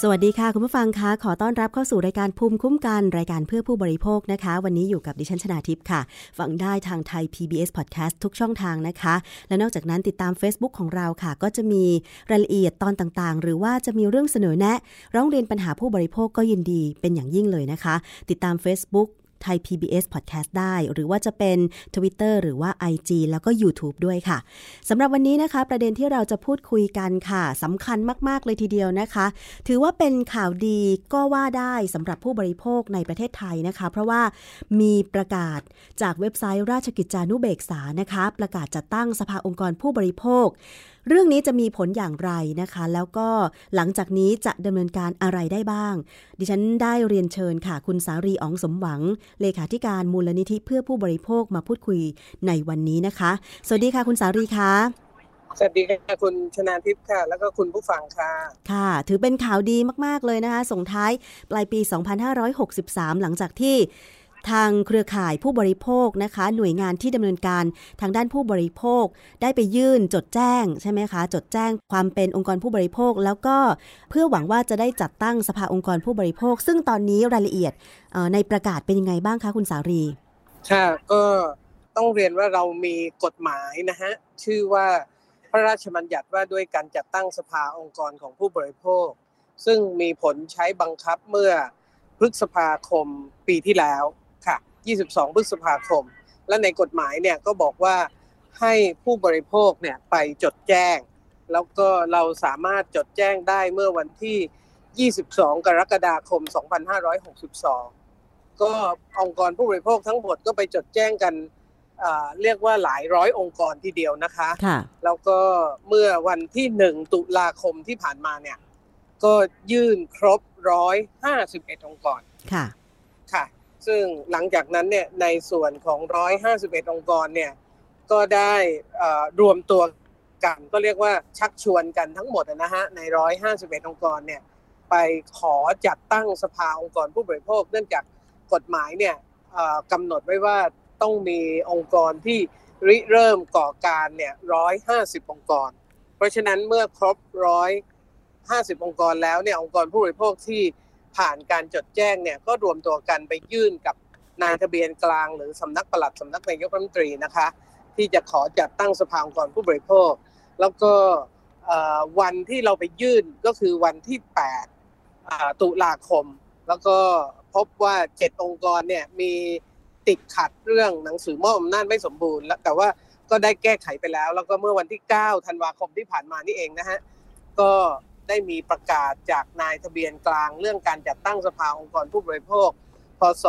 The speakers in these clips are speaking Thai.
สวัสดีค่ะ คุณผู้ฟังคะขอต้อนรับเข้าสู่รายการภูมิคุ้มกันรายการเพื่อผู้บริโภคนะคะ วันนี้อยู่กับดิฉันชนาทิพย์ค่ะ ฟังได้ทางไทย PBS Podcast ทุกช่องทางนะคะ และนอกจากนั้นติดตาม Facebook ของเราค่ะ ก็จะมีรายละเอียดตอนต่างๆ หรือว่าจะมีเรื่องเสนอแนะ ร้องเรียนปัญหาผู้บริโภคก็ยินดีเป็นอย่างยิ่งเลยนะคะ ติดตาม Facebook ไทย PBS Podcast ได้ หรือว่าจะเป็น Twitter หรือว่า IG แล้วก็ YouTube ด้วยค่ะสำหรับวันนี้นะคะ ประเด็นที่เราจะพูดคุยกันค่ะสำคัญมาก ๆ เลยทีเดียวนะคะ ถือว่าเป็นข่าวดีก็ว่าได้สำหรับผู้บริโภคในประเทศไทยนะคะ เพราะว่ามีประกาศจากเว็บไซต์ราชกิจจานุเบกษานะคะ ประกาศจัดตั้งสภาองค์กรผู้บริโภค เรื่องนี้จะมีผลอย่างไรนะคะ แล้วก็หลังจากนี้จะดำเนินการอะไรได้บ้าง ดิฉันได้เรียนเชิญค่ะ คุณสารีอ๋องสมหวัง เลขาธิการมูลนิธิเพื่อผู้บริโภคมาพูดคุยในวันนี้นะคะ สวัสดีค่ะ คุณสารีคะสวัสดีค่ะคุณชนาทิพย์ค่ะ แล้วก็คุณผู้ฟังค่ะ ค่ะ ถือเป็นข่าวดีมาก ๆ เลยนะคะ ส่งท้ายปลายปี 2563 หลังจากที่ ทางเครือข่ายผู้บริโภคนะคะ หน่วยงานที่ดำเนินการทางด้านผู้บริโภค ได้ไปยื่นจดแจ้งใช่ไหมคะ จดแจ้งความเป็นองค์กรผู้บริโภค แล้วก็เพื่อหวังว่าจะได้จัดตั้งสภาองค์กรผู้บริโภค ซึ่งตอนนี้รายละเอียดในประกาศเป็นยังไงบ้างคะคุณสารีค่ะก็ต้องเรียนว่าเรามีกฎหมายนะฮะชื่อว่าพระราชบัญญัติว่าด้วยการจัดตั้งสภาองค์กรของผู้บริโภค ซึ่งมีผลใช้บังคับเมื่อพฤษภาคมปีที่แล้ว 22 พฤษภาคม และในกฎหมายเนี่ยก็บอกว่าให้ผู้บริโภคเนี่ยไปจดแจ้ง แล้วก็เราสามารถจดแจ้งได้เมื่อวันที่ 22 กรกฎาคม 2562 ก็องค์กรผู้บริโภคทั้งหมดก็ไปจดแจ้งกันอ่าเรียกว่าหลายร้อยองค์กรทีเดียวนะคะค่ะแล้วก็เมื่อวันที่หนึ่งตุลาคมที่ผ่านมาเนี่ยก็ยื่นครบร้อยห้าสิบเอ็ดองค์กรค่ะค่ะ ซึ่งหลังจากนั้นเนี่ยในส่วนของร้อยห้าสิบเอ็ดองค์กรเนี่ยก็ได้อ่อรวมตัวกันก็เรียกว่าชักชวนกันทั้งหมดนะฮะในร้อยห้าสิบเอ็ดองค์กรเนี่ยไปขอจัดตั้งสภาองค์กรผู้บริโภค เนื่องจากกฎหมายเนี่ยกำหนดไว้ว่าต้องมีองค์กรที่ริเริ่มก่อการเนี่ยร้อยห้าสิบองค์กร เพราะฉะนั้นเมื่อครบร้อยห้าสิบองค์กรแล้วเนี่ยองค์กรผู้บริโภคที่ ผ่านการจดแจ้งเนี่ยก็รวมตัวกันไปยื่นกับนายทะเบียนกลาง หรือสำนักปลัดสำนักนายกรัฐมนตรีนะคะ ที่จะขอจัดตั้งสภาองค์กรผู้บริโภค แล้วก็วันที่เราไปยื่นก็คือวันที่ 8 ตุลาคม แล้วก็พบว่า 7 องค์กรเนี่ยมีติดขัดเรื่องหนังสือมอบอำนาจไม่สมบูรณ์แล้วแต่ว่าก็ได้แก้ไขไปแล้ว แล้วก็เมื่อวันที่ 9 ธันวาคมที่ผ่านมานี่เองนะฮะก็ ได้มีประกาศจากนายทะเบียนกลาง เรื่องการจัดตั้งสภาองค์กรผู้บริโภค พศ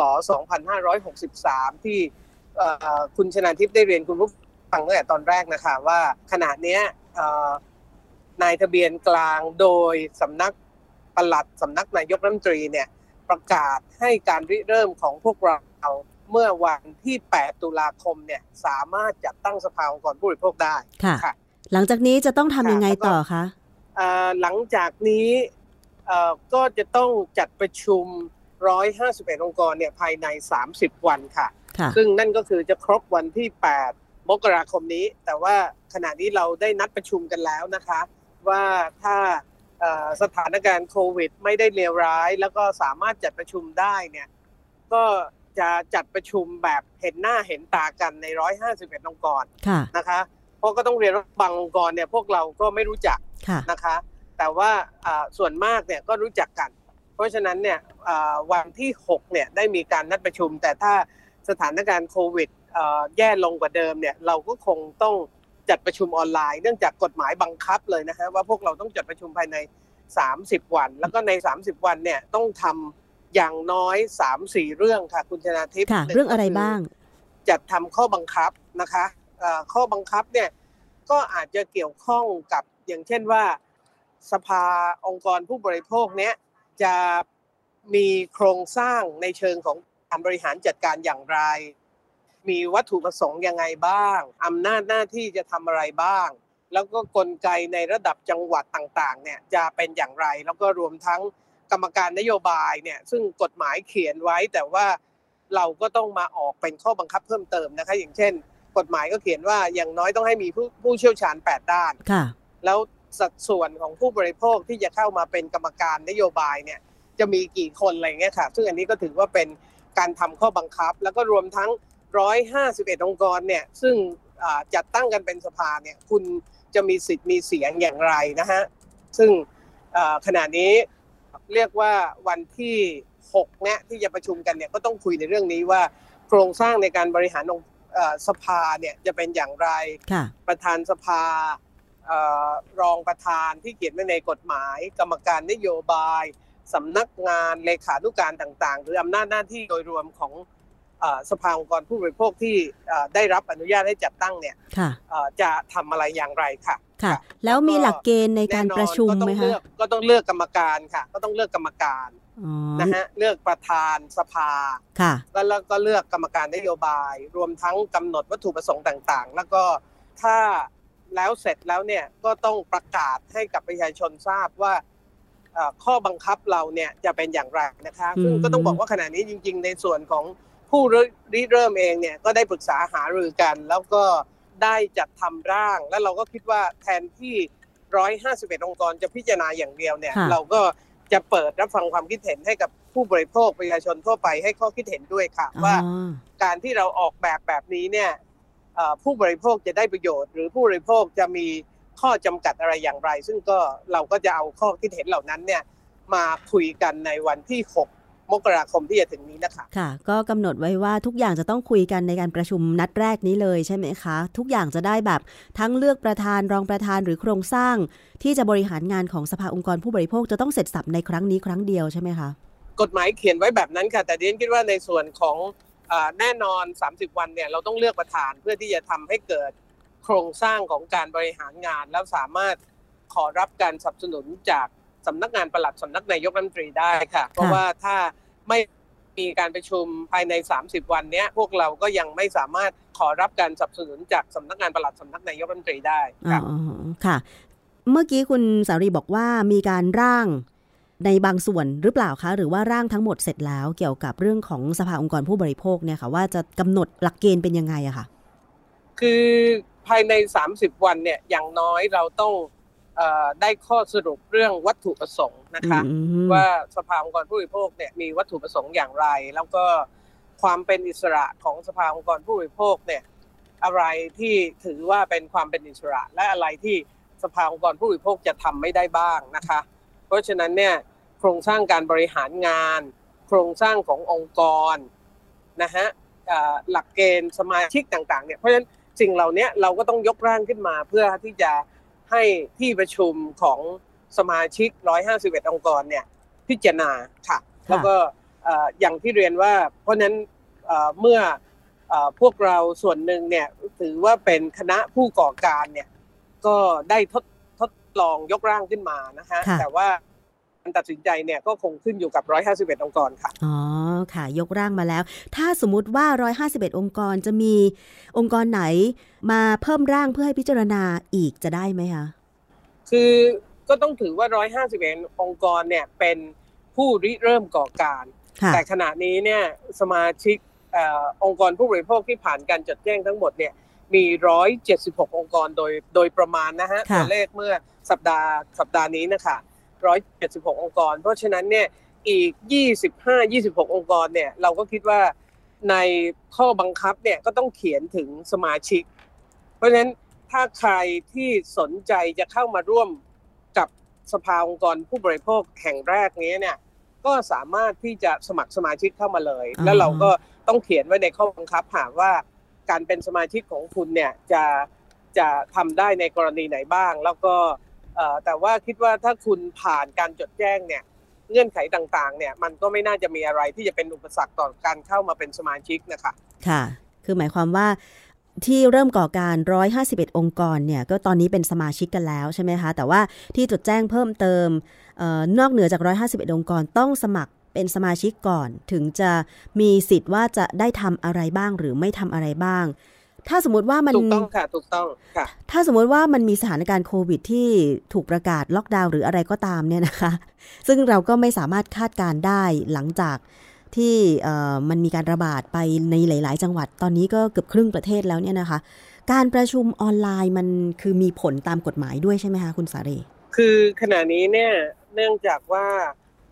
2563 ที่เอ่อคุณชนาทิพย์ได้เรียนคุณผู้ฟังตั้งแต่ตอนแรกนะคะว่าขณะเนี้ยเอ่อนายทะเบียนกลางโดยสำนักปลัดสำนักนายกรัฐมนตรีเนี่ยประกาศให้การริเริ่มของพวกเราเมื่อวันที่ 8 ตุลาคมเนี่ยสามารถจัดตั้งสภาองค์กรผู้บริโภคได้ค่ะค่ะหลังจากนี้จะต้องทำยังไงต่อคะเอ่อ หลังจากนี้เอ่อก็จะต้องจัดประชุม 151 องค์กรเนี่ยภายใน 30 วันค่ะค่ะ ซึ่งนั่นก็คือจะครบวันที่ 8 มกราคมนี้ แต่ว่าขณะนี้เราได้นัดประชุมกันแล้วนะคะ ว่าถ้าเอ่อสถานการณ์โควิด ไม่ได้เลวร้าย แล้วก็สามารถจัดประชุมได้เนี่ยก็จะจัดประชุมแบบเห็นหน้าเห็นตากันใน 151 องค์กรค่ะนะคะเพ ราะก็ต้องเรียนว่าบางองค์กรเนี่ยพวกเราก็ไม่รู้จักค่ะนะคะ แต่ว่าอ่าส่วนมากเนี่ยก็รู้จักกัน เพราะฉะนั้นเนี่ยอ่าวันที่6เนี่ยได้มีการนัดประชุม แต่ถ้าสถานการณ์โควิดอ่าแย่ลงกว่าเดิมเนี่ยเราก็คงต้องจัดประชุมออนไลน์ เนื่องจากกฎหมายบังคับเลยนะฮะว่าพวกเราต้องจัดประชุมภายใน 30 วัน แล้วก็ใน 30 วันเนี่ยต้องทำอย่างน้อย 3-4 เรื่องค่ะ คุณชนาทิพย์ค่ะหนึ่เรื่องอะไรก็คืบ้าง จัดทำข้อบังคับนะคะเอ่อ ข้อบังคับเนี่ยก็อาจจะเกี่ยวข้องกับอย่างเช่นว่า สภาองค์กรผู้บริโภคเนี้ยจะมีโครงสร้างในเชิงของการบริหารจัดการอย่างไร มีวัตถุประสงค์ยังไงบ้างอำนาจหน้าที่จะทำอะไรบ้าง แล้วก็กลไกในระดับจังหวัดต่างๆเนี่ยจะเป็นอย่างไร แล้วก็รวมทั้งกรรมการนโยบายเนี่ยซึ่งกฎหมายเขียนไว้แต่ว่าเราก็ต้องมาออกเป็นข้อบังคับเพิ่มเติมนะคะ อย่างเช่น กฎหมายก็เขียนว่าอย่างน้อยต้องให้มีผู้ผู้เชี่ยวชาญ 8 ด้านค่ะ แล้วสัดส่วนของผู้บริโภคที่จะเข้ามาเป็นกรรมการนโยบายเนี่ยจะมีกี่คนอะไรเงี้ยค่ะ ซึ่งอันนี้ก็ถือว่าเป็นการทำข้อบังคับ แล้วก็รวมทั้ง 151 องค์กรเนี่ยซึ่งอ่าจัดตั้งกันเป็นสภาเนี่ยคุณจะมีสิทธิ์มีเสียงอย่างไรนะฮะ ซึ่งอ่าขณะนี้เรียกว่าวันที่6เนี่ยที่จะประชุมกันเนี่ยก็ต้องคุยในเรื่องนี้ว่าโครงสร้างในการบริหารองค์เอ่อ สภาเนี่ยจะเป็นอย่างไรค่ะประธานสภาเอ่อรองประธานที่เขียนไว้ในกฎหมาย กรรมการนโยบายสำนักงานเลขานุการต่างๆ หรืออำนาจหน้าที่โดยรวมของเอ่อสภาองค์กรผู้บริโภคที่เอ่อได้รับอนุญาตให้จัดตั้งเนี่ยค่ะเอ่อจะทำอะไรอย่างไรค่ะค่ะ แล้วมีหลักเกณฑ์ในการประชุมแน่นอนก็ไหมต้องคะเลือกก็ต้องเลือกกรรมการค่ะ ก็ต้องเลือกกรรมการอ๋อ นะฮะเลือกประธานสภาค่ะแล้วเราก็เลือกกรรมการนโยบาย รวมทั้งกำหนดวัตถุประสงค์ต่างๆ แล้วก็ถ้าแล้วเสร็จแล้วเนี่ยก็ต้องประกาศให้กับประชาชนทราบว่าเอ่อข้อบังคับเราเนี่ยจะเป็นอย่างไรนะคะซึ่งอืมก็ต้องบอกว่าขณะนี้จริง ๆ ในส่วนของผู้ริเริ่มเองเนี่ยก็ได้ปรึกษาหารือกัน แล้วก็ได้จัดทำร่าง แล้วเราก็คิดว่าแทนที่ 151 องค์กรจะพิจารณาอย่างเดียวเนี่ยค่ะเราก็ จะเปิดรับฟังความคิดเห็นให้กับผู้บริโภคประชาชนทั่วไปให้ข้อคิดเห็นด้วยค่ะ ว่าอ๋อการที่เราออกแบบแบบนี้เนี่ยเอ่อผู้บริโภคจะได้ประโยชน์ หรือผู้บริโภคจะมีข้อจำกัดอะไรอย่างไร ซึ่งก็เราก็จะเอาข้อคิดเห็นเหล่านั้นเนี่ยมาคุยกันในวันที่ 6 มกราคมที่จะถึงนี้นะคะค่ะ ก็กำหนดไว้ว่าทุกอย่างจะต้องคุยกันในการประชุมนัดแรกนี้เลยใช่ไหมคะ ทุกอย่างจะได้แบบทั้งเลือกประธานรองประธานหรือโครงสร้าง ที่จะบริหารงานของสภาองค์กรผู้บริโภคจะต้องเสร็จสับในครั้งนี้ครั้งเดียวใช่ไหมคะกฎหมายเขียนไว้แบบนั้นค่ะ แต่ดิฉันคิดว่าในส่วนของอาแน่นอน 30 วันเนี่ยเราต้องเลือกประธานเพื่อที่จะทำให้เกิดโครงสร้างของการบริหารงาน แล้วสามารถขอรับการสนับสนุนจาก สำนักงานปลัดสำนักนายกรัฐมนตรีได้ค่ะ เพราะว่าถ้าไม่มีการประชุมภายใน 30 วันเนี้ยพวกเราก็ยังไม่สามารถขอรับการสนับสนุนจากสำนักงานปลัดสำนักนายกรัฐมนตรีได้อ๋ค่ะอค่ะ เมื่อกี้คุณสารีบอกว่ามีการร่างในบางส่วนหรือเปล่าคะ หรือว่าร่างทั้งหมดเสร็จแล้วเกี่ยวกับเรื่องของสภาองค์กรผู้บริโภคเนี่ยค่ะว่าจะกำหนดหลักเกณฑ์เป็นยังไงอะค่ะ คือภายใน 30 วันเนี่ยอย่างน้อยเราต้องเออ ได้ข้อสรุปเรื่องวัตถุประสงค์นะคะอืมว่าสภาองค์กรผู้บริโภคเนี่ยมีวัตถุประสงค์อย่างไร แล้วก็ความเป็นอิสระของสภาองค์กรผู้บริโภคเนี่ยอะไรที่ถือว่าเป็นความเป็นอิสระ และอะไรที่สภาองค์กรผู้บริโภคจะทำไม่ได้บ้างนะคะ เพราะฉะนั้นเนี่ยโครงสร้างการบริหารงาน โครงสร้างขององค์กรนะฮะเอ่อหลักเกณฑ์สมาชิกต่างๆเนี่ยเพราะฉะนั้นสิ่งเหล่านี้เราก็ต้องยกร่างขึ้นมาเพื่อที่จะ ให้ที่ประชุมของสมาชิก 151 องค์กรเนี่ยพิจารณาค่ะ แล้วก็เอ่ออย่างที่เรียนว่า เพราะฉะนั้นเอ่อเมื่อเอ่อพวกเราส่วนหนึ่งเนี่ยถือว่าเป็นคณะผู้ก่อการเนี่ยก็ได้ทดทดลองยกร่างขึ้นมานะฮะค่ะแต่ว่าการ ตัดสินใจเนี่ยก็คงขึ้นอยู่กับ 151 องค์กรค่ะ อ๋อ ค่ะ ยกร่างมาแล้ว ถ้าสมมติว่า 151 องค์กรจะมีองค์กรไหนมาเพิ่มร่างเพื่อให้พิจารณาอีกจะได้ไหมคะ คือก็ต้องถือว่า 151 องค์กรเนี่ยเป็นผู้ริเริ่มก่อการค่ะแต่ขณะนี้เนี่ยสมาชิกเออองค์กรผู้บริโภคที่ผ่านการจดแจ้งทั้งหมดเนี่ยมี 176 องค์กรโดยโดยประมาณนะฮะค่ะตัวเลขเมื่อสัปดาห์สัปดาห์นี้นะคะ 176 องค์กร เพราะฉะนั้นเนี่ยอีก 25 26 องค์กรเนี่ยเราก็คิดว่าในข้อบังคับเนี่ยก็ต้องเขียนถึงสมาชิก เพราะฉะนั้นถ้าใครที่สนใจจะเข้ามาร่วมกับสภาองค์กรผู้บริโภคแห่งแรกนี้เนี่ยก็สามารถที่จะสมัครสมาชิกเข้ามาเลยอ๋อแล้วเราก็ต้องเขียนไว้ในข้อบังคับหากว่าการเป็นสมาชิกของคุณเนี่ยจะจะทำได้ในกรณีไหนบ้าง แล้วก็เอ่อ แต่ว่าคิดว่าถ้าคุณผ่านการจดแจ้งเนี่ยเงื่อนไขต่างๆ เนี่ย มันก็ไม่น่าจะมีอะไรที่จะเป็นอุปสรรคต่อการเข้ามาเป็นสมาชิกนะคะค่ะ คือหมายความว่าที่เริ่มก่อการ 151 องค์กรเนี่ย ก็ตอนนี้เป็นสมาชิกกันแล้วใช่ไหมคะ แต่ว่าที่จดแจ้งเพิ่มเติมออนอกเหนือจาก 151 องค์กรต้องสมัครเป็นสมาชิกก่อน ถึงจะมีสิทธิ์ว่าจะได้ทำอะไรบ้างหรือไม่ทำอะไรบ้าง ถ้าสมมติว่ามันถูกต้องค่ะถูกต้องค่ะ ถ้าสมมติว่ามันมีสถานการณ์โควิดที่ถูกประกาศล็อกดาวน์หรืออะไรก็ตามเนี่ยนะคะ ซึ่งเราก็ไม่สามารถคาดการได้หลังจากที่มันมีการระบาดไปในหลาย ๆ จังหวัดตอนนี้ก็เกือบครึ่งประเทศแล้วเนี่ยนะคะ การประชุมออนไลน์มันคือมีผลตามกฎหมายด้วยใช่ไหมคะคุณสารีคือขณะนี้เนี่ยเนื่องจากว่า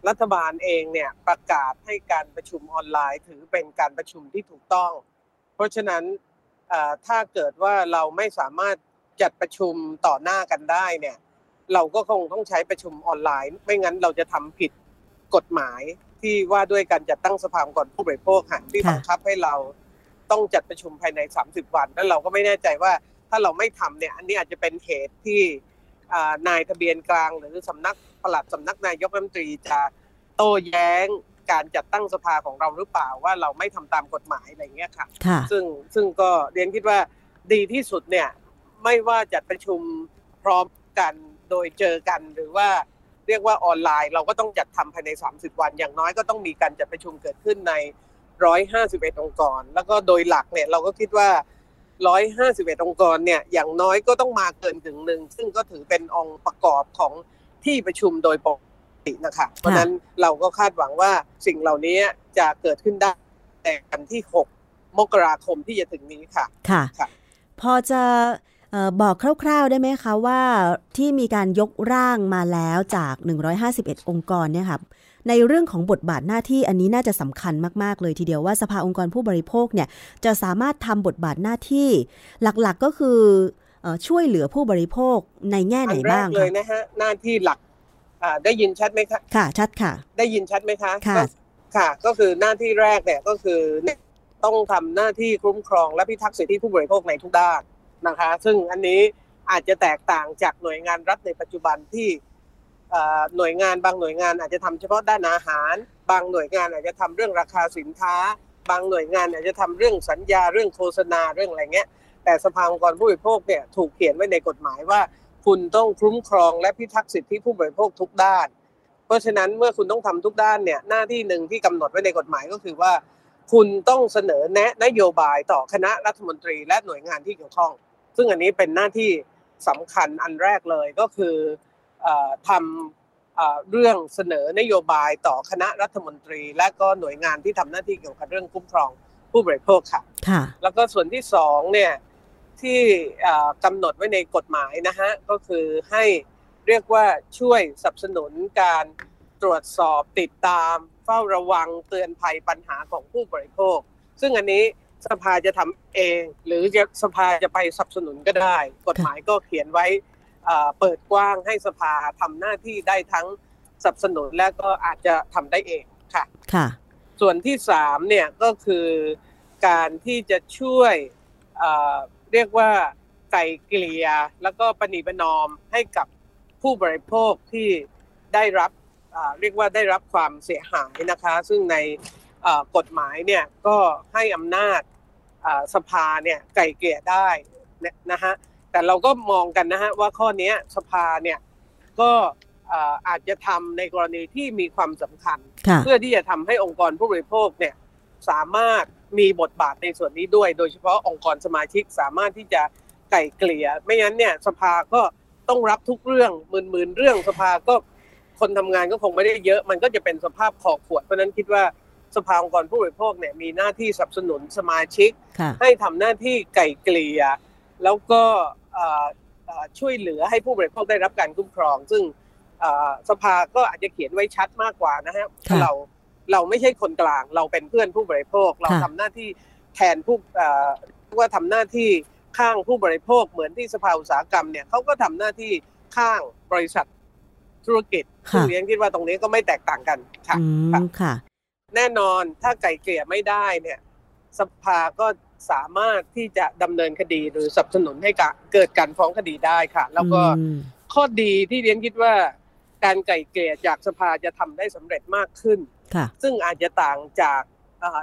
รัฐบาลเองเนี่ยประกาศให้การประชุมออนไลน์ถือเป็นการประชุมที่ถูกต้อง เพราะฉะนั้น ถ้าเกิดว่าเราไม่สามารถจัดประชุมต่อหน้ากันได้เนี่ย เราก็คงต้องใช้ประชุมออนไลน์ ไม่งั้นเราจะทำผิดกฎหมายที่ว่าด้วยการจัดตั้งสภาองค์กรผู้บริโภคค่ะที่บังคับให้เราต้องจัดประชุมภายใน 30 วันแล้วเราก็ไม่แน่ใจว่าถ้าเราไม่ทำเนี่ย อันนี้อาจจะเป็นเหตุที่นายทะเบียนกลาง หรือสำนักปลัดสำนักนายกรัฐมนตรีจะโต้แย้ง การจัดตั้งสภาของเราหรือเปล่าว่าเราไม่ทำตามกฎหมายอะไรเงี้ยค่ะ ซึ่งซึ่งก็เรียนคิดว่าดีที่สุดเนี่ยไม่ว่าจัดประชุมพร้อมกันโดยเจอกันหรือว่าเรียกว่าออนไลน์ เราก็ต้องจัดทำภายใน 30 วัน อย่างน้อยก็ต้องมีการจัดประชุมเกิดขึ้นใน 151 องค์กร แล้วก็โดยหลักเนี่ยเราก็คิดว่า 151 องค์กรเนี่ยอย่างน้อยก็ต้องมาเกินถึงหนึ่งซึ่งก็ถือเป็นองค์ประกอบของที่ประชุมโดยปก ตินะคะ เพราะนั้นเราก็คาดหวังว่าสิ่งเหล่านี้จะเกิดขึ้นได้แต่กันที่ 6 มกราคมที่จะถึงนี้ค่ะ ค่ะพอจะบอกคร่าว ๆ ได้ไหมคะว่าที่มีการยกร่างมาแล้วจาก 151 องค์กรเนี่ยค่ะในเรื่องของบทบาทหน้าที่อันนี้น่าจะสำคัญมากๆเลยทีเดียวว่าสภาองค์กรผู้บริโภคเนี่ยจะสามารถทำบทบาทหน้าที่ หลักๆก็คือช่วยเหลือผู้บริโภคในแง่ไหนบ้างเลยนะฮะหน้าที่หลัก ได้ยินชัดไหมคะค่ะ ชัดค่ะ ได้ยินชัดไหมคะค่ะค่ะ ก็คือหน้าที่แรกเนี่ยก็คือต้องทำหน้าที่คุ้มครองและพิทักษ์สิทธิผู้บริโภคในทุกด้านนะคะ ซึ่งอันนี้อาจจะแตกต่างจากหน่วยงานรัฐในปัจจุบันที่หน่วยงานบางหน่วยงานอาจจะทำเฉพาะด้านอาหาร บางหน่วยงานอาจจะทำเรื่องราคาสินค้า บางหน่วยงานอาจจะทำเรื่องสัญญาเรื่องโฆษณาเรื่องอะไรเงี้ยแต่สภาองค์กรผู้บริโภคเนี่ยถูกเขียนไว้ในกฎหมายว่า คุณต้องคุ้มครองและพิทักษ์สิทธิผู้บริโภคทุกด้าน เพราะฉะนั้นเมื่อคุณต้องทำทุกด้านเนี่ยหน้าที่หนึ่งที่กำหนดไว้ในกฎหมายก็คือว่า คุณต้องเสนอแนะนโยบายต่อคณะรัฐมนตรีและหน่วยงานที่เกี่ยวข้อง ซึ่งอันนี้เป็นหน้าที่สำคัญอันแรกเลยก็คือทำเรื่องเสนอนโยบายต่อคณะรัฐมนตรี และก็หน่วยงานที่ทำหน้าที่เกี่ยวกับเรื่องคุ้มครองผู้บริโภคค่ะค่ะแล้วก็ส่วนที่สองเนี่ย ที่กำหนดไว้ในกฎหมายนะฮะก็คือให้เรียกว่าช่วยสนับสนุนการตรวจสอบติดตามเฝ้าระวังเตือนภัยปัญหาของผู้บริโภค ซึ่งอันนี้สภาจะทำเอง หรือจะสภาจะไปสนับสนุนก็ได้ กฎหมายก็เขียนไว้เปิดกว้างให้สภาทำหน้าที่ได้ทั้งสนับสนุนและก็อาจจะทำได้เองค่ะค่ะ ส่วนที่สามเนี่ยก็คือการที่จะช่วย เรียกว่าไก่เกลี่ยแล้วก็ปณีประนอมให้กับผู้บริโภคที่ได้รับเรียกว่าได้รับความเสียหายนะคะ ซึ่งในกฎหมายเนี่ยก็ให้อำนาจสภาเนี่ยไก่เกลี่ยได้นะฮะแต่เราก็มองกันนะฮะว่าข้อนี้สภาเนี่ยก็อาจจะทำในกรณีที่มีความสำคัญ เพื่อที่จะทำให้องค์กรผู้บริโภคเนี่ยสามารถ มีบทบาทในส่วนนี้ด้วย โดยเฉพาะองค์กรสมาชิกสามารถที่จะไก่เกลี่ย ไม่งั้นเนี่ยสภาก็ต้องรับทุกเรื่องหมื่นๆเรื่องสภาก็คนทำงานก็คงไม่ได้เยอะ มันก็จะเป็นสภาพขอขวด เพราะนั้นคิดว่าสภาองค์กรผู้บริโภคเนี่ยมีหน้าที่สนับสนุนสมาชิก ให้ทำหน้าที่ไก่เกลี่ย แล้วก็ช่วยเหลือให้ผู้บริโภคได้รับการคุ้มครอง ซึ่งสภาก็อาจจะเขียนไว้ชัดมากกว่านะฮะเรา เราไม่ใช่คนกลาง เราเป็นเพื่อนผู้บริโภค เราทำหน้าที่แทนผู้ว่าทำหน้าที่ข้างผู้บริโภค เหมือนที่สภาอุตสาหกรรมเนี่ยเขาก็ทำหน้าที่ข้างบริษัทธุรกิจซึ่งเรียนคิดว่าตรงนี้ก็ไม่แตกต่างกันค่ะค่ะ แน่นอนถ้าไก่เกลี่ยไม่ได้เนี่ย สภาก็สามารถที่จะดำเนินคดีหรือสนับสนุนให้เกิดการฟ้องคดีได้ค่ะ แล้วก็ข้อดีที่เรียนคิดว่า การไก่เกลี่ยจากสภาจะทำได้สำเร็จมากขึ้น ซึ่งอาจจะต่างจาก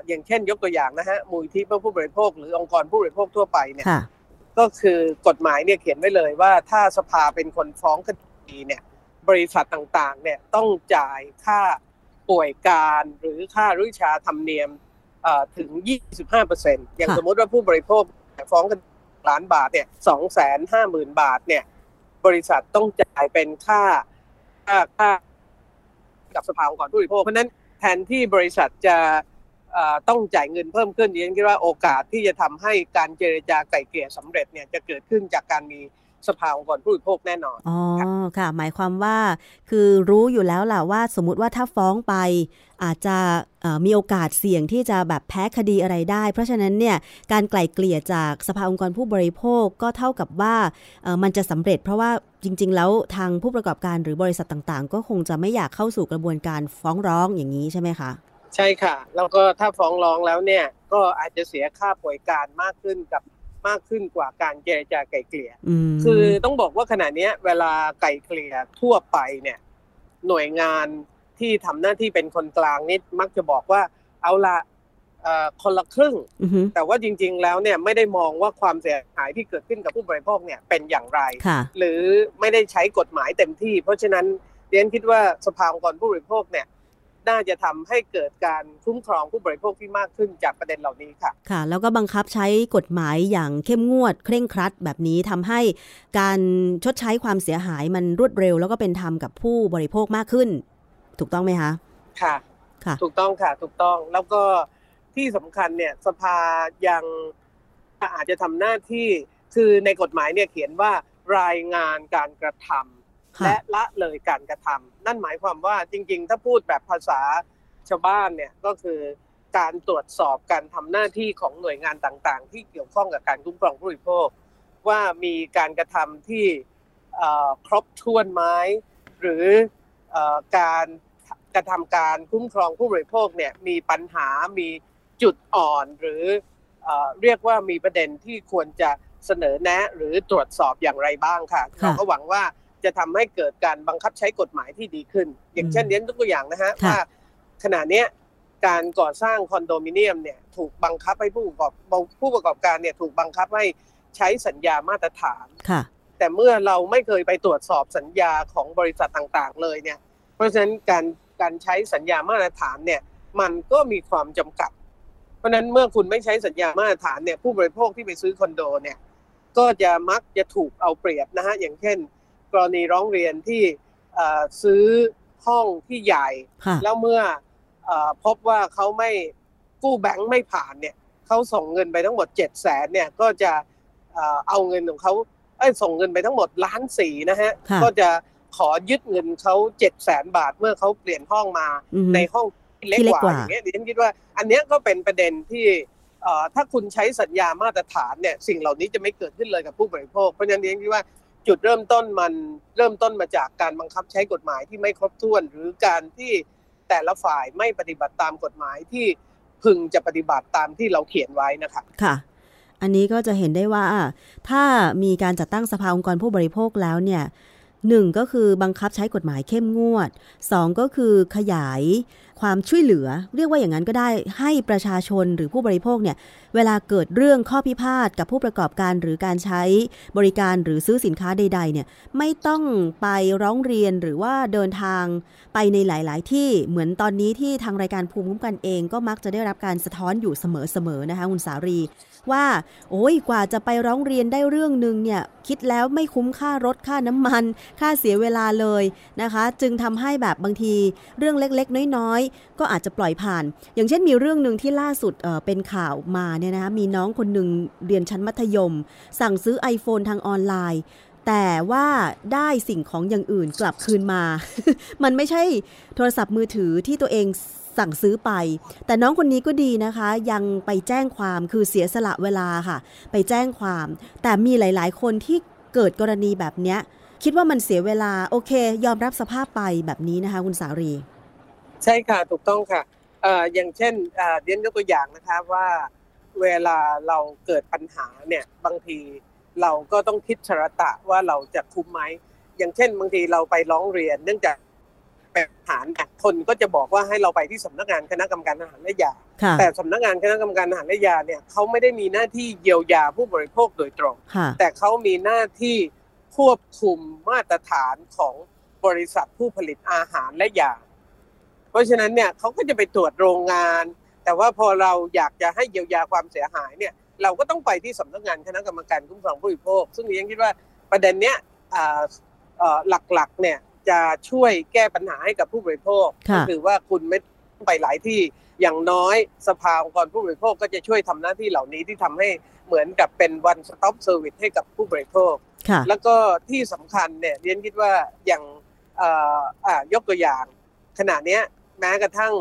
อย่างเช่นยกตัวอย่างนะฮะมูลที่เพื่อผู้บริโภค หรือองค์กรผู้บริโภคทั่วไปเนี่ยก็คือกฎหมายเนี่ยเขียนไว้เลยว่าถ้าสภาเป็นคนฟ้องคดีเนี่ยบริษัทต่างๆเนี่ยต้องจ่ายค่าป่วยการหรือค่าริชาธรรมเนียมถึง 25%อย่างสมมติว่าผู้บริโภคฟ้องกันล้านบาทเนี่ยสองแสนห้าหมื่นบาทเนี่ยบริษัทต้องจ่ายเป็นค่า ค่าค่ากับสภาองค์กรผู้บริโภคเพราะนั้นแทนที่บริษัทจะต้องจ่ายเงินเพิ่มขึ้นดิฉันคิดว่าโอกาสที่จะทำให้การเจรจาไกล่เกลี่ยสำเร็จเนี่ยจะเกิดขึ้นจากการมี สภาองค์กรผู้บริโภคแน่นอน อ๋อ ค่ะ หมายความว่า คือรู้อยู่แล้วล่ะว่าสมมุติว่าถ้าฟ้องไป อาจจะมีโอกาสเสี่ยงที่จะแบบแพ้คดีอะไรได้ เพราะฉะนั้นเนี่ย การไกล่เกลี่ยจากสภาองค์กรผู้บริโภคก็เท่ากับว่ามันจะสำเร็จ เพราะว่าจริง ๆ แล้วทางผู้ประกอบการหรือบริษัทต่างๆ ก็คงจะไม่อยากเข้าสู่กระบวนการฟ้องร้องอย่างนี้ใช่ไหมคะใช่ค่ะ แล้วก็ถ้าฟ้องร้องแล้วเนี่ยก็อาจจะเสียค่าป่วยการมากขึ้นกับ มากขึ้นกว่าการเจรจาไกล่เกลี่ย คือต้องบอกว่าขณะนี้เวลาไกล่เกลี่ยทั่วไปเนี่ย หน่วยงานที่ทำหน้าที่เป็นคนกลางนี่มักจะบอกว่าเอาละคนละครึ่ง แต่ว่าจริง ๆ แล้วเนี่ยไม่ได้มองว่าความเสียหายที่เกิดขึ้นกับผู้บริโภคเนี่ยเป็นอย่างไร หรือไม่ได้ใช้กฎหมายเต็มที่ เพราะฉะนั้นเรียนคิดว่าสภาองค์กรผู้บริโภคเนี่ย น่าจะทำให้เกิดการคุ้มครองผู้บริโภคที่มากขึ้นจากประเด็นเหล่านี้ค่ะ ค่ะ แล้วก็บังคับใช้กฎหมายอย่างเข้มงวด เคร่งครัดแบบนี้ทำให้การชดใช้ความเสียหายมันรวดเร็ว แล้วก็เป็นธรรมกับผู้บริโภคมากขึ้น ถูกต้องไหมคะค่ะค่ะ ถูกต้องค่ะ ถูกต้องแล้วก็ที่สำคัญเนี่ยสภายังอาจจะทำหน้าที่คือในกฎหมายเนี่ยเขียนว่ารายงานการกระทำ และละเลยการกระทำนั่นหมายความว่าจริง ๆ ถ้าพูดแบบภาษาชาวบ้านเนี่ยก็คือการตรวจสอบการทำหน้าที่ของหน่วยงานต่างๆ ที่เกี่ยวข้องกับการคุ้มครองผู้บริโภค ว่ามีการกระทำที่ครบถ้วนไหมหรือการกระทำการคุ้มครองผู้บริโภคเนี่ยมีปัญหามีจุดอ่อน หรือเรียกว่ามีประเด็นที่ควรจะเสนอแนะ หรือตรวจสอบอย่างไรบ้างค่ะเราก็หวังว่า จะทำให้เกิดการบังคับใช้กฎหมายที่ดีขึ้น อย่างเช่นเน้นตัวอย่างนะฮะว่าขณะนี้การก่อสร้างคอนโดมิเนียมเนี่ยถูกบังคับให้ผู้ประกอบผู้ประกอบการเนี่ยถูกบังคับให้ใช้สัญญามาตรฐานแต่เมื่อเราไม่เคยไปตรวจสอบสัญญาของบริษัทต่างๆ เลยเนี่ย เพราะฉะนั้นการการใช้สัญญามาตรฐานเนี่ยมันก็มีความจำกัด เพราะนั้นเมื่อคุณไม่ใช้สัญญามาตรฐานเนี่ยผู้บริโภคที่ไปซื้อคอนโดเนี่ยก็จะมักจะถูกเอาเปรียบนะฮะอย่างเช่น กรณีร้องเรียนที่ซื้อห้องที่ใหญ่ แล้วเมื่อพบว่าเขาไม่กู้แบงค์ไม่ผ่านเนี่ยเขาส่งเงินไปทั้งหมดเจ็ดแสนเนี่ยก็จะเอาเงินของเขาเอ้ส่งเงินไปทั้งหมดล้านสี่นะฮะก็จะขอยึดเงินเขาเจ็ดแสนบาทเมื่อเขาเปลี่ยนห้องมาในห้องเล็กกว่าอย่างเงี้ยดิฉันคิดว่า อันนี้ก็เป็นประเด็นที่ถ้าคุณใช้สัญญามาตรฐานเนี่ยสิ่งเหล่านี้จะไม่เกิดขึ้นเลยกับผู้บริโภค เพราะฉะนั้นดิฉันคิดว่า จุดเริ่มต้นมันเริ่มต้นมาจากการบังคับใช้กฎหมายที่ไม่ครบถ้วน หรือการที่แต่ละฝ่ายไม่ปฏิบัติตามกฎหมายที่พึงจะปฏิบัติตามที่เราเขียนไว้นะคะค่ะ อันนี้ก็จะเห็นได้ว่า ถ้ามีการจัดตั้งสภาองค์กรผู้บริโภคแล้วเนี่ยหนึ่งก็คือบังคับใช้กฎหมายเข้มงวดสองก็คือขยาย ความช่วยเหลือ เรียกว่าอย่างนั้นก็ได้ให้ประชาชนหรือผู้บริโภคเนี่ยเวลาเกิดเรื่องข้อพิพาทกับผู้ประกอบการหรือการใช้บริการหรือซื้อสินค้าใดๆเนี่ยไม่ต้องไปร้องเรียนหรือว่าเดินทางไปในหลาย ๆ ที่เหมือนตอนนี้ที่ทางรายการภูมิคุ้มกันเองก็มักจะได้รับการสะท้อนอยู่เสมอๆนะคะคุณสารีว่าโอ้ยกว่าจะไปร้องเรียนได้เรื่องหนึ่งเนี่ยคิดแล้วไม่คุ้มค่ารถค่าน้ำมัน ค่าเสียเวลาเลยนะคะ จึงทำให้แบบบางทีเรื่องเล็กๆ น้อยๆก็อาจจะปล่อยผ่าน อย่างเช่นมีเรื่องหนึ่งที่ล่าสุดเป็นข่าวมาเนี่ยนะคะมีน้องคนหนึ่งเรียนชั้นมัธยม สั่งซื้อ iPhone ทางออนไลน์ แต่ว่าได้สิ่งของอย่างอื่นกลับคืนมา มันไม่ใช่โทรศัพท์มือถือที่ตัวเองสั่งซื้อไป แต่น้องคนนี้ก็ดีนะคะ ยังไปแจ้งความคือเสียสละเวลาค่ะ ไปแจ้งความ แต่มีหลาย ๆ คนที่เกิดกรณีแบบเนี้ยคิดว่ามันเสียเวลา โอเค ยอมรับสภาพไปแบบนี้นะคะ คุณสารี ใช่ค่ะถูกต้องค่ะเอ่ออย่างเช่นเอ่อเรียนยกตัวอย่างนะคะว่าเวลาเราเกิดปัญหาเนี่ยบางทีเราก็ต้องคิดชรตะว่าเราจะคุ้มไหมอย่างเช่น บางทีเราไปร้องเรียน เนื่องจากแบบฐานคนก็จะบอกว่าให้เราไปที่สำนักงานคณะกรรมการอาหารและยา แต่สำนักงานคณะกรรมการอาหารและยาเนี่ยเขาไม่ได้มีหน้าที่เยียวยาผู้บริโภคโดยตรง แต่เขามีหน้าที่ควบคุมมาตรฐานของบริษัทผู้ผลิตอาหารและยา เพราะฉะนั้นเนี่ยเขาก็จะไปตรวจโรงงาน แต่ว่าพอเราอยากจะให้เยียวยาความเสียหายเนี่ยเราก็ต้องไปที่สำนักงานคณะกรรมการคุ้มครองผู้บริโภค ซึ่งดิฉันคิดว่าประเด็นเนี้ยหลักๆเนี่ยจะช่วยแก้ปัญหาให้กับผู้บริโภคก็คือว่าคุณไม่ต้องไปหลายที่อย่างน้อยสภาองค์กรผู้บริโภคก็จะช่วยทำหน้าที่เหล่านี้ที่ทำให้เหมือนกับเป็น one stop service ให้กับผู้บริโภค แล้วก็ที่สำคัญเนี่ยเรียนคิดว่าอย่างยกตัวอย่างขณะนี้ แม้กระทั่ง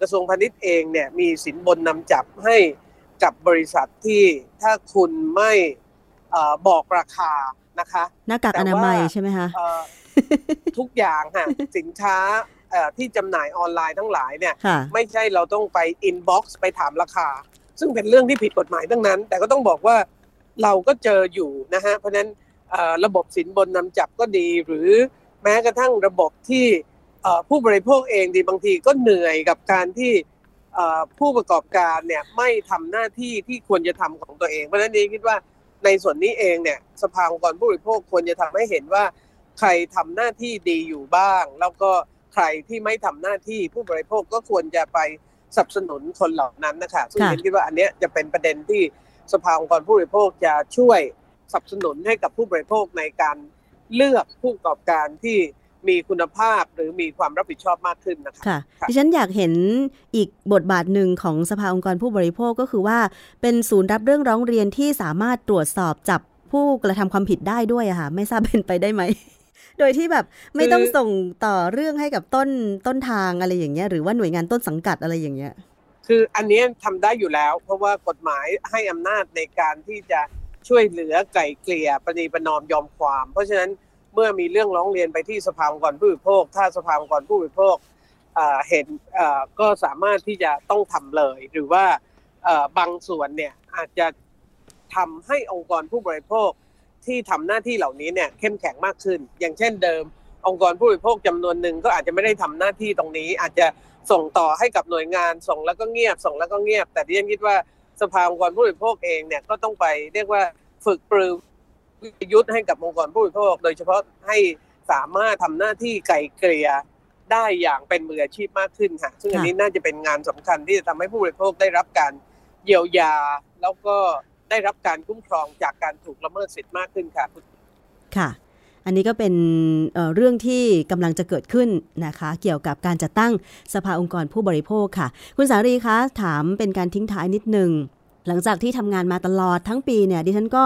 กระทรวงพาณิชย์เองเนี่ยมีสินบนนำจับให้กับบริษัทที่ถ้าคุณไม่บอกราคานะคะหน้ากากอนามัยใช่ไหมคะทุกอย่างค่ะสินค้าที่จำหน่ายออนไลน์ทั้งหลายเนี่ยไม่ใช่เราต้องไป inbox ไปถามราคา ซึ่งเป็นเรื่องที่ผิดกฎหมายทั้งนั้น แต่ก็ต้องบอกว่าเราก็เจออยู่นะฮะเพราะฉะนั้นระบบสินบนนำจับก็ดี หรือแม้กระทั่งระบบที่ ผู้บริโภคเองดีบางทีก็เหนื่อยกับการที่ผู้ประกอบการเนี่ยไม่ทำหน้าที่ที่ควรจะทำของตัวเอง เพราะฉะนั้นเองคิดว่าในส่วนนี้เองเนี่ยสภาองค์กรผู้บริโภคควรจะทำให้เห็นว่า ใครทำหน้าที่ดีอยู่บ้าง แล้วก็ใครที่ไม่ทำหน้าที่ผู้บริโภคก็ควรจะไปสนับสนุนคนเหล่านั้นนะคะซึ่งฉันคิดว่าอันนี้จะเป็นประเด็นที่สภาองค์กรผู้บริโภคจะช่วยสนับสนุนให้กับผู้บริโภคในการเลือกผู้ประกอบการที่ มีคุณภาพหรือมีความรับผิดชอบมากขึ้นนะคะค่ะดิฉันอยากเห็นอีกบทบาทหนึ่งของสภาองค์กรผู้บริโภคก็คือว่า เป็นศูนย์รับเรื่องร้องเรียนที่สามารถตรวจสอบจับผู้กระทำความผิดได้ด้วยอะค่ะ ไม่ทราบเป็นไปได้ไหม โดยที่แบบไม่ต้องส่งต่อเรื่องให้กับต้นต้นทางอะไรอย่างเงี้ยหรือว่าหน่วยงานต้นสังกัดอะไรอย่างเงี้ย คืออันนี้ทำได้อยู่แล้ว เพราะว่ากฎหมายให้อำนาจในการที่จะช่วยเหลือไก่เกลี่ยปณีประนอมยอมความ เพราะฉะนั้น เมื่อมีเรื่องร้องเรียนไปที่สภาองค์กรผู้บริโภค ถ้าสภาองค์กรผู้บริโภคเห็นก็สามารถที่จะต้องทำเลย หรือว่าบางส่วนเนี่ยอาจจะทำให้องค์กรผู้บริโภคที่ทำหน้าที่เหล่านี้เนี่ยเข้มแข็งมากขึ้น อย่างเช่นเดิม องค์กรผู้บริโภคจำนวนหนึ่งก็อาจจะไม่ได้ทำหน้าที่ตรงนี้ อาจจะส่งต่อให้กับหน่วยงานส่งแล้วก็เงียบ ส่งแล้วก็เงียบ แต่ที่ฉันคิดว่าสภาองค์กรผู้บริโภคเองเนี่ยก็ต้องไปเรียกว่าฝึกปรือ ยุทธ์ให้กับองค์กรผู้บริโภค โดยเฉพาะให้สามารถทำหน้าที่ไก่เกลี่ยได้อย่างเป็นมืออาชีพมากขึ้นค่ะ ซึ่งอันนี้น่าจะเป็นงานสำคัญที่จะทำให้ผู้บริโภคได้รับการเยียวยา แล้วก็ได้รับการคุ้มครองจากการถูกละเมิดสิทธิ์มากขึ้นค่ะ ค่ะ อันนี้ก็เป็นเเรื่องที่กำลังจะเกิดขึ้นนะคะ เกี่ยวกับการจัดตั้งสภาองค์กรผู้บริโภคค่ะ คุณสารีคะถามเป็นการทิ้งท้ายนิดนึง หลังจากที่ทำงานมาตลอดทั้งปีเนี่ยดิฉันก็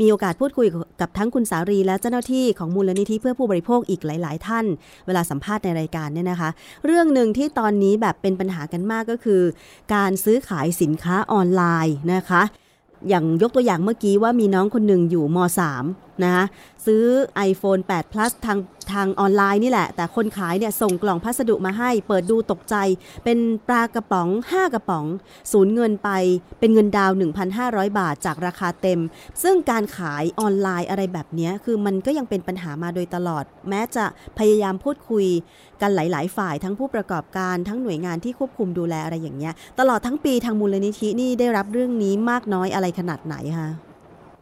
มีโอกาสพูดคุยกับทั้งคุณสารีและเจ้าหน้าที่ของมูลนิธิเพื่อผู้บริโภคอีกหลาย ๆ ท่าน เวลาสัมภาษณ์ในรายการเนี่ยนะคะ เรื่องหนึ่งที่ตอนนี้แบบเป็นปัญหากันมากก็คือ การซื้อขายสินค้าออนไลน์นะคะอย่างยกตัวอย่างเมื่อกี้ว่ามีน้องคนหนึ่งอยู่ม .3 นะคะซื้อ iPhone 8 Plus ทางทางออนไลน์นี่แหละ แต่คนขายเนี่ยส่งกล่องพัสดุมาให้ เปิดดูตกใจ เป็นปลากระป๋อง 5 กระป๋อง สูญเงินไปเป็นเงินดาว 1,500 บาทจากราคาเต็ม ซึ่งการขายออนไลน์อะไรแบบนี้คือมันก็ยังเป็นปัญหามาโดยตลอด แม้จะพยายามพูดคุยกันหลาย ๆ ฝ่ายทั้งผู้ประกอบการทั้งหน่วยงานที่ควบคุมดูแลอะไรอย่างเงี้ยตลอดทั้งปีทางมูลนิธินี่ได้รับเรื่องนี้มากน้อยอะไรขนาดไหนคะ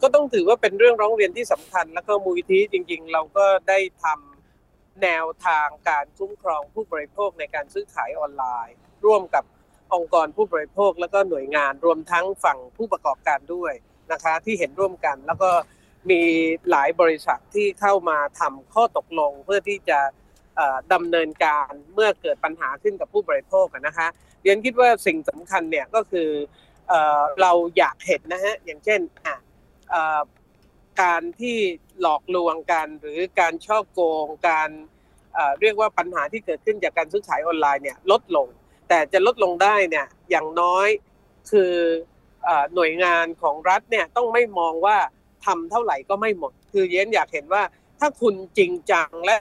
ก็ต้องถือว่าเป็นเรื่องร้องเรียนที่สำคัญ แล้วก็มูลทีจริง ๆ เราก็ได้ทำแนวทางการคุ้มครองผู้บริโภคในการซื้อขายออนไลน์ ร่วมกับองค์กรผู้บริโภค แล้วก็หน่วยงานรวมทั้งฝั่งผู้ประกอบการด้วยนะคะที่เห็นร่วมกัน แล้วก็มีหลายบริษัทที่เข้ามาทำข้อตกลงเพื่อที่จะดำเนินการเมื่อเกิดปัญหาขึ้นกับผู้บริโภคนะคะเรียนคิดว่าสิ่งสำคัญเนี่ยก็คือเราอยากเห็นนะฮะอย่างเช่น การที่หลอกลวงกัน หรือการช่อโกง การเรียกว่าปัญหาที่เกิดขึ้นจากการซื้อขายออนไลน์เนี่ยลดลง แต่จะลดลงได้เนี่ยอย่างน้อยคือหน่วยงานของรัฐเนี่ยต้องไม่มองว่าทำเท่าไหร่ก็ไม่หมด คือเย็นอยากเห็นว่าถ้าคุณจริงจังและ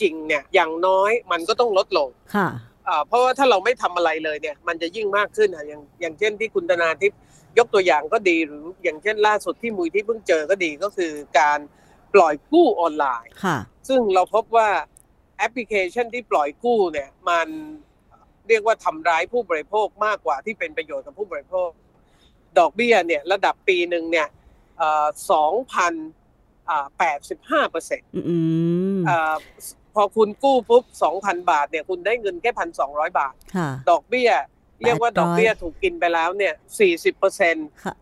จริงเนี่ยอย่างน้อยมันก็ต้องลดลงค่ะเพราะว่าถ้าเราไม่ทำอะไรเลยเนี่ย มันจะยิ่งมากขึ้นอย่างอย่างเช่นที่คุณธนาทิพย์ ยกตัวอย่างก็ดีหรืออย่างเช่นล่าสุดที่มุยที่เพิ่งเจอก็ดีก็คือการปล่อยกู้ออนไลน์ซึ่งเราพบว่าแอปพลิเคชันที่ปล่อยกู้เนี่ยมันเรียกว่าทำร้ายผู้บริโภคมากกว่าที่เป็นประโยชน์กับผู้บริโภค ดอกเบี้ยเนี่ยระดับปีหนึ่งเนี่ยสองพันแปดสิบห้าเปอร์เซ็นต์พอคุณกู้ปุ๊บสองพันบาทเนี่ยคุณได้เงินแค่พันสองร้อยบาท ดอกเบี้ย เรียกว่าดอกเบี้ยถูกกินไปแล้วเนี่ยสี่สิบเปอร์เซ็นต์ค่ะ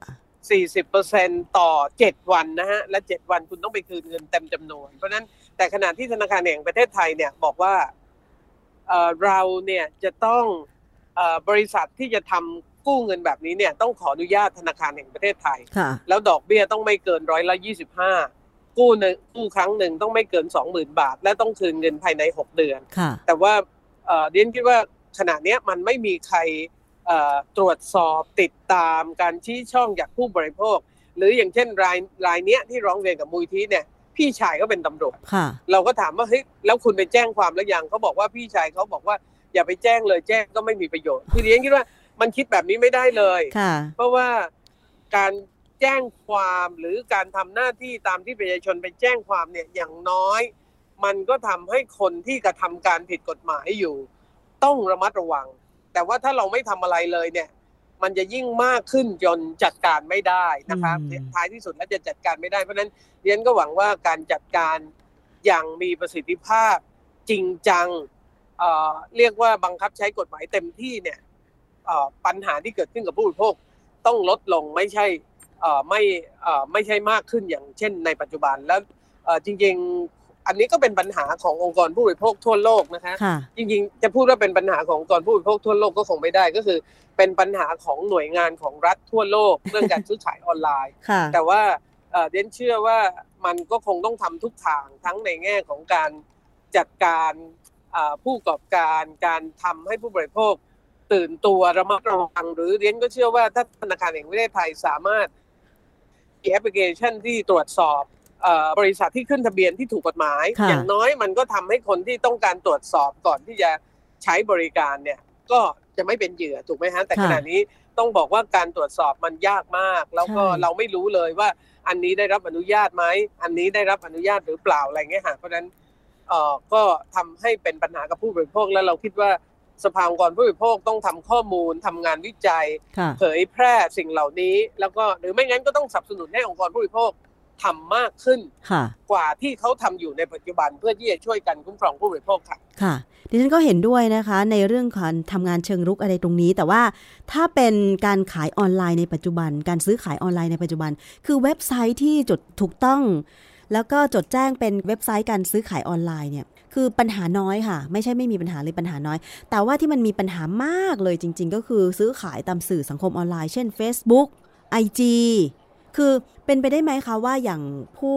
สี่สิบเปอร์เซ็นต่อเจ็ดวันนะฮะ และเจ็ดวันคุณต้องไปคืนเงินเต็มจำนวน เพราะฉะนั้นแต่ขณะที่ธนาคารแห่งประเทศไทยเนี่ยบอกว่าเอ่อเราเนี่ยจะต้องเออบริษัทที่จะทำกู้เงินแบบนี้เนี่ยต้องขออนุญาตธนาคารแห่งประเทศไทยค่ะแล้วดอกเบี้ยต้องไม่เกินร้อยละยี่สิบห้ากู้หนึ่งกู้ครั้งหนึ่งต้องไม่เกินสองหมื่นบาท และต้องคืนเงินภายในหกเดือนค่ะแต่ว่าเอ่อเรียนคิดว่า ขณะเนี้ยมันไม่มีใครเอ่อตรวจสอบติดตามการชี้ช่องจากผู้บริโภค หรืออย่างเช่นรายรายเนี้ยที่ร้องเรียนกับมูลที่เนี่ยพี่ชายก็เป็นตำรวจค่ะเราก็ถามว่าเฮ้ยแล้วคุณไปแจ้งความแล้วยังเขาบอกว่าพี่ชายเขาบอกว่าอย่าไปแจ้งเลยแจ้งก็ไม่มีประโยชน์คือเรียนคิดว่ามันคิดแบบนี้ไม่ได้เลยค่ะเพราะว่าการแจ้งความหรือการทำหน้าที่ตามที่ประชาชนไปแจ้งความเนี่ยอย่างน้อย มันก็ทำให้คนที่กระทำการผิดกฎหมายอยู่ ต้องระมัดระวัง แต่ว่าถ้าเราไม่ทำอะไรเลยเนี่ย มันจะยิ่งมากขึ้นจนจัดการไม่ได้นะครับอืมท้ายที่สุดแล้วจะจัดการไม่ได้เพราะฉะนั้นเรียนก็หวังว่าการจัดการอย่างมีประสิทธิภาพจริงจังเอ่อเรียกว่าบังคับใช้กฎหมายเต็มที่เนี่ยเอ่อปัญหาที่เกิดขึ้นกับผู้บริโภคต้องลดลงไม่ใช่เอ่อไม่เอ่อไม่ใช่มากขึ้นอย่างเช่นในปัจจุบันแล้วเอ่อจริง ๆ อันนี้ก็เป็นปัญหาขององค์กรผู้บริโภคทั่วโลกนะคะค่ะจริงๆจะพูดว่าเป็นปัญหาขององค์กรผู้บริโภคทั่วโลกก็คงไม่ได้ก็คือ เป็นปัญหาของหน่วยงานของรัฐทั่วโลก เรื่องการซื้อขายออนไลน์ค่ะแต่ว่าเอ่อเดี๊ยนเชื่อว่ามันก็คงต้องทำทุกทางทั้งในแง่ของการจัดการเอ่อผู้ประกอบการการทำให้ผู้บริโภคตื่นตัวระมัดระวัง หรือเดี๊ยนก็เชื่อว่าถ้าธนาคารแห่งประเทศไทยสามารถมีแอปพลิเคชันที่ตรวจสอบเอ่อ บริษัทที่ขึ้นทะเบียนที่ถูกกฎหมายค่ะอย่างน้อยมันก็ทำให้คนที่ต้องการตรวจสอบก่อนที่จะใช้บริการเนี่ยก็จะไม่เป็นเหยื่อถูกไหมฮะแต่ขณะนี้ต้องบอกว่าการตรวจสอบมันยากมาก แล้วก็เราไม่รู้เลยว่า อันนี้ได้รับอนุญาตไหมอันนี้ได้รับอนุญาตหรือเปล่าอะไรเงี้ยฮะเพราะฉะนั้นเอ่อก็ทำให้เป็นปัญหากับผู้บริโภคแล้วเราคิดว่าสภาองค์กรผู้บริโภคต้องทำข้อมูลทำงานวิจัยค่ะเผยแพร่สิ่งเหล่านี้ แล้วก็หรือไม่งั้นก็ต้องสนับสนุนให้องค์กรผู้บริโภค ทำมากขึ้นค่ะกว่าที่เขาทำอยู่ในปัจจุบันเพื่อที่จะช่วยกันคุ้มครองผู้บริโภคค่ะค่ะ ดิฉันก็เห็นด้วยนะคะ ในเรื่องการทำงานเชิงรุกอะไรตรงนี้ แต่ว่าถ้าเป็นการขายออนไลน์ในปัจจุบัน การซื้อขายออนไลน์ในปัจจุบัน คือเว็บไซต์ที่จดถูกต้อง แล้วก็จดแจ้งเป็นเว็บไซต์การซื้อขายออนไลน์เนี่ยคือปัญหาน้อยค่ะ ไม่ใช่ไม่มีปัญหาเลยปัญหาน้อย แต่ว่าที่มันมีปัญหามากเลยจริง ๆ ก็คือซื้อขายตามสื่อสังคมออนไลน์ เช่น Facebook IG คือเป็นไปได้ไหมคะว่าอย่างผู้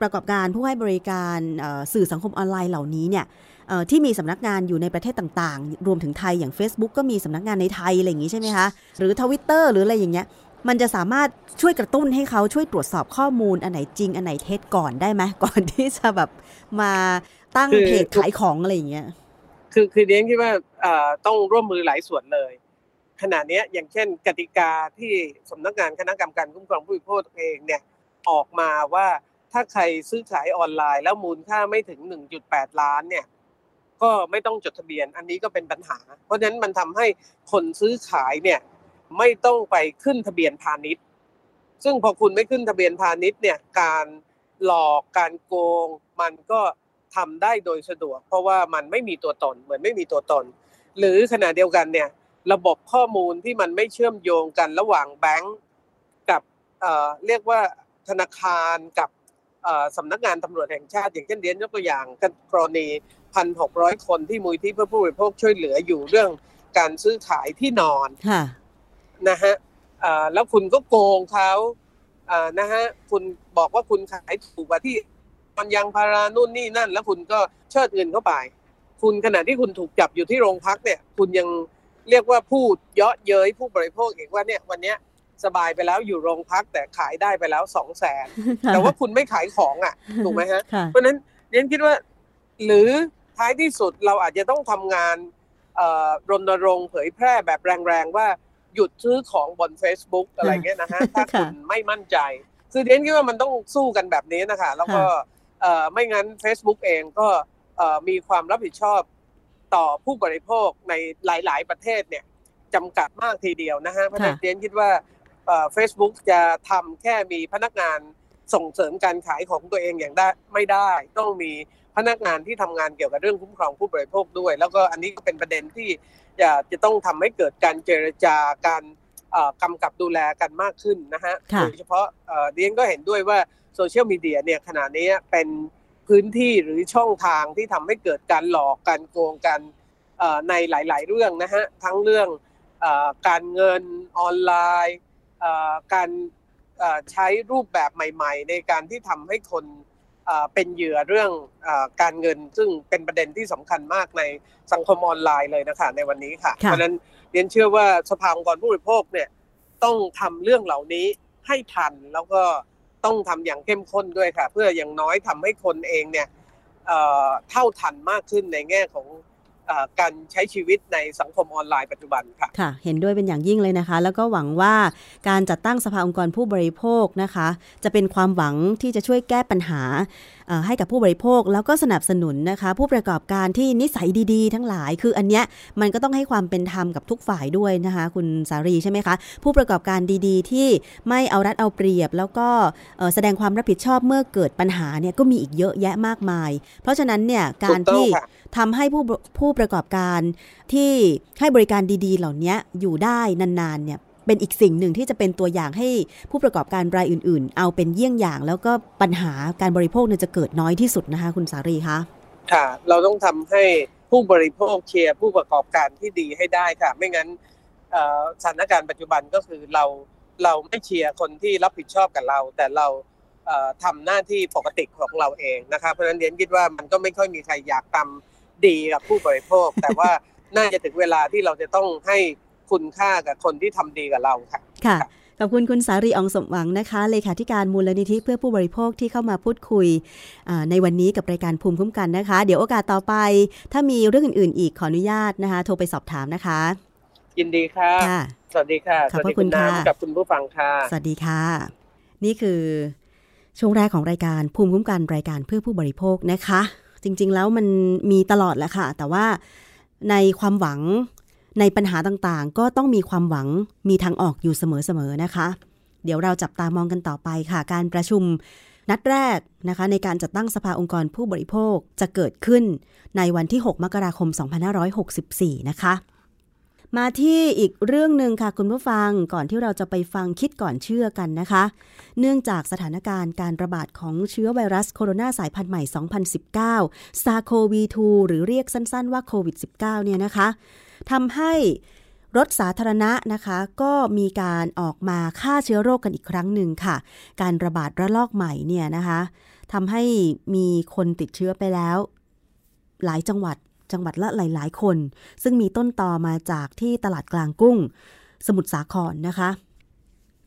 ประกอบการผู้ให้บริการเอ่อสื่อสังคมออนไลน์เหล่านี้เนี่ยเอ่อที่มีสำนักงานอยู่ในประเทศต่างๆ รวมถึงไทยอย่าง Facebook ก็มีสำนักงานในไทยอะไรอย่างนี้ใช่ไหมคะ หรือทวิตเตอร์หรืออะไรอย่างเงี้ยมันจะสามารถช่วยกระตุ้นให้เขาช่วยตรวจสอบข้อมูลอันไหนจริง อันไหนเท็จก่อนได้ไหมก่อนที่จะแบบมาตั้งคือเพจขายของอะไรอย่างเงี้ยคือคือเรียนคิดว่าเอ่อต้องร่วมมือหลายส่วนเลย ขณะนี้อย่างเช่น กติกาที่สำนักงานคณะกรรมการคุ้มครองผู้บริโภคเองเนี่ยออกมาว่าถ้าใครซื้อขายออนไลน์ แล้วมูลค่าไม่ถึง 1.8 ล้านเนี่ยก็ไม่ต้องจดทะเบียนอันนี้ก็เป็นปัญหา เพราะฉะนั้นมันทำให้คนซื้อขายเนี่ยไม่ต้องไปขึ้นทะเบียนพาณิชย์ ซึ่งพอคุณไม่ขึ้นทะเบียนพาณิชย์เนี่ยการหลอกการโกง มันก็ทำได้โดยสะดวก เพราะว่ามันไม่มีตัวตนเหมือนไม่มีตัวตน หรือขณะเดียวกันเนี่ย ระบบข้อมูลที่มันไม่เชื่อมโยงกันระหว่างแบงก์กับเอ่อเรียกว่าธนาคารกับเอ่อสำนักงานตำรวจแห่งชาติ อย่างเช่นเรียนยกตัวอย่างกรณีพันหกร้อยคนที่มูลที่เพื่อผู้บริโภคช่วยเหลืออยู่เรื่องการซื้อขายที่นอนค่ะนะฮะเอ่อแล้วคุณก็โกงเขาเอ่อนะฮะคุณบอกว่าคุณขายถูกกว่าที่มันยางพารานู่นนี่นั่น แล้วคุณก็เชิดเงินเข้าไป คุณขณะที่คุณถูกจับอยู่ที่โรงพักเนี่ย คุณยัง เรียกว่าพูดเยาะเย้ยผู้บริโภคอีกว่าเนี่ยวันเนี้ยสบายไปแล้วอยู่โรงพักแต่ขายได้ไปแล้วสองแสนแต่ว่าคุณไม่ขายของอะถูกไหมฮะค่ะเพราะฉะนั้นเรียนคิดว่า หรือท้ายที่สุดเราอาจจะต้องทำงานเอ่อรณรงค์เผยแพร่แบบแรงๆ ว่าหยุดซื้อของบน Facebook อะไรเงี้ยนะฮะ ถ้าคุณไม่มั่นใจ คือเรียนคิดว่ามันต้องสู้กันแบบนี้นะคะ แล้วก็เอ่อไม่งั้น Facebook เองก็เอ่อมีความรับผิดชอบ ต่อผู้บริโภคในหลาย ๆ ประเทศเนี่ยจำกัดมากทีเดียวนะฮะเพราะฉะนั้นเรียนคิดว่าเฟซบุ๊กจะทำแค่มีพนักงานส่งเสริมการขายของตัวเองอย่างได้ไม่ได้ ต้องมีพนักงานที่ทำงานเกี่ยวกับเรื่องคุ้มครองผู้บริโภคด้วย แล้วก็อันนี้ก็เป็นประเด็นที่จะจะต้องทำให้เกิดการเจรจาการกำกับดูแลกันมากขึ้นนะฮะโดยเฉพาะเดียนก็เห็นด้วยว่าโซเชียลมีเดียเนี่ยขณะนี้เป็น พื้นที่หรือช่องทางที่ทำให้เกิดการหลอกการโกงกันในหลาย ๆ เรื่องนะฮะทั้งเรื่องการเงินออนไลน์การใช้รูปแบบใหม่ ๆ ในการที่ทำให้คนเป็นเหยื่อเรื่องการเงิน ซึ่งเป็นประเด็นที่สำคัญมากในสังคมออนไลน์เลยนะคะในวันนี้ค่ะ เพราะนั้นเรียนเชื่อว่าสภาองค์กรผู้บริโภคเนี่ยต้องทำเรื่องเหล่านี้ให้ทันแล้วก็ ต้องทำอย่างเข้มข้นด้วยค่ะ เพื่ออย่างน้อยทำให้คนเองเนี่ยเท่าทันมากขึ้นในแง่ของ การใช้ชีวิตในสังคมออนไลน์ปัจจุบันค่ะค่ะ เห็นด้วยเป็นอย่างยิ่งเลยนะคะ แล้วก็หวังว่าการจัดตั้งสภาองค์กรผู้บริโภคนะคะ จะเป็นความหวังที่จะช่วยแก้ปัญหาให้กับผู้บริโภค แล้วก็สนับสนุนนะคะ ผู้ประกอบการที่นิสัยดีๆ ทั้งหลาย คืออันเนี้ยมันก็ต้องให้ความเป็นธรรมกับทุกฝ่ายด้วยนะคะ คุณสารีใช่ไหมคะ ผู้ประกอบการดีๆ ที่ไม่เอารัดเอาเปรียบ แล้วก็แสดงความรับผิดชอบเมื่อเกิดปัญหาเนี่ยก็มีอีกเยอะแยะมากมาย เพราะฉะนั้นเนี่ยการที่ ทำให้ผู้ผู้ประกอบการที่ให้บริการดีๆ เหล่านี้อยู่ได้นานๆเนี่ยเป็นอีกสิ่งหนึ่งที่จะเป็นตัวอย่างให้ผู้ประกอบการรายอื่นๆ เอาเป็นเยี่ยงอย่าง แล้วก็ปัญหาการบริโภคเนี่ยจะเกิดน้อยที่สุดนะคะ คุณสารีคะค่ะ เราต้องทำให้ผู้บริโภคเชียร์ผู้ประกอบการที่ดีให้ได้ค่ะ ไม่งั้นสถานการณ์ปัจจุบันก็คือเราเราไม่เชียร์คนที่รับผิดชอบกับเรา แต่เราทำหน้าที่ปกติของเราเองนะคะเพราะฉะนั้นเรียนคิดว่ามันก็ไม่ค่อยมีใครอยากทำ ดีกับผู้บริโภค แต่ว่าน่าจะถึงเวลาที่เราจะต้องให้คุณค่ากับคนที่ทำดีกับเราค่ะค่ะขอบคุณคุณสารีอองสมหวังนะคะ เลขาธิการมูลนิธิเพื่อผู้บริโภคที่เข้ามาพูดคุยในวันนี้กับรายการภูมิคุ้มกันนะคะ เดี๋ยวโอกาสต่อไป ถ้ามีเรื่องอื่น ๆ อีกขออนุญาตนะคะ โทรไปสอบถามนะคะ ยินดีค่ะ สวัสดีค่ะ ขอบพระคุณค่ะกับคุณผู้ฟังค่ะ สวัสดีค่ะ นี่คือช่วงแรกของรายการภูมิคุ้มกันรายการเพื่อผู้บริโภคนะคะ จริง ๆ แล้วมันมีตลอดแหละค่ะ แต่ว่าในความหวังในปัญหาต่างๆ ก็ต้องมีความหวังมีทางออกอยู่เสมอๆนะคะ เดี๋ยวเราจับตามองกันต่อไปค่ะ การประชุมนัดแรกนะคะ ในการจัดตั้งสภาองค์กรผู้บริโภคจะเกิดขึ้นในวันที่ 6 มกราคม 2564 นะคะ มาที่อีกเรื่องหนึ่งค่ะคุณผู้ฟังก่อนที่เราจะไปฟังคิดก่อนเชื่อกันนะคะ เนื่องจากสถานการณ์การระบาดของเชื้อไวรัสโคโรนาสายพันธุ์ใหม่ 2019 ซาโควี2หรือเรียกสั้นๆว่าโควิด -19 เนี่ยนะคะทำให้รถสาธารณะนะคะก็มีการออกมาฆ่าเชื้อโรคกันอีกครั้งหนึ่งค่ะ การระบาดระลอกใหม่เนี่ยนะคะทำให้มีคนติดเชื้อไปแล้ว หลายจังหวัด จังหวัดละหลาย ๆ คน ซึ่งมีต้นตอมาจากที่ตลาดกลางกุ้ง สมุทรสาครนะคะ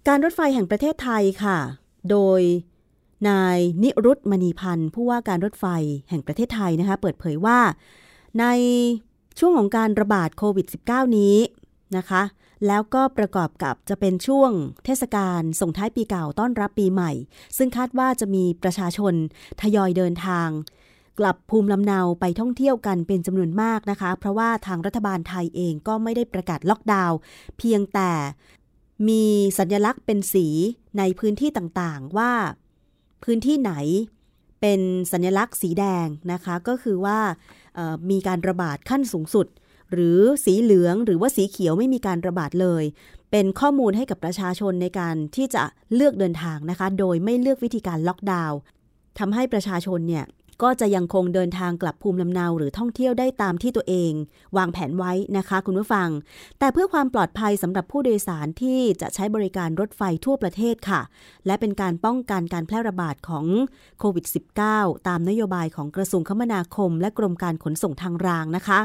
การรถไฟแห่งประเทศไทยค่ะ โดยนายนิรุตมณีพันธ์ผู้ว่าการรถไฟแห่งประเทศไทยนะคะ เปิดเผยว่า ในช่วงของการระบาดโควิด -19 นี้นะคะ แล้วก็ประกอบกับจะเป็นช่วงเทศกาลส่งท้ายปีเก่าต้อนรับปีใหม่ ซึ่งคาดว่าจะมีประชาชนทยอยเดินทาง กลับภูมิลำเนาไปท่องเที่ยวกันเป็นจำนวนมากนะคะ เพราะว่าทางรัฐบาลไทยเองก็ไม่ได้ประกาศล็อกดาวน์เพียงแต่มีสัญลักษณ์เป็นสีในพื้นที่ต่างๆว่าพื้นที่ไหนเป็นสัญลักษณ์สีแดงนะคะ ก็คือว่ามีการระบาดขั้นสูงสุด หรือสีเหลืองหรือว่าสีเขียวไม่มีการระบาดเลย เป็นข้อมูลให้กับประชาชนในการที่จะเลือกเดินทางนะคะ โดยไม่เลือกวิธีการล็อกดาวน์ทำให้ประชาชนเนี่ย ก็จะยังคงเดินทางกลับภูมิลำเนาหรือท่องเที่ยวได้ตามที่ตัวเอง วางแผนไว้นะคะคุณผู้ฟัง แต่เพื่อความปลอดภัยสำหรับผู้โดยสารที่จะใช้บริการรถไฟทั่วประเทศค่ะ และเป็นการป้องกันการแพร่ระบาดของโควิด -19 ตามนโยบายของกระทรวงคมนาคม และกรมการขนส่งทางรางนะคะ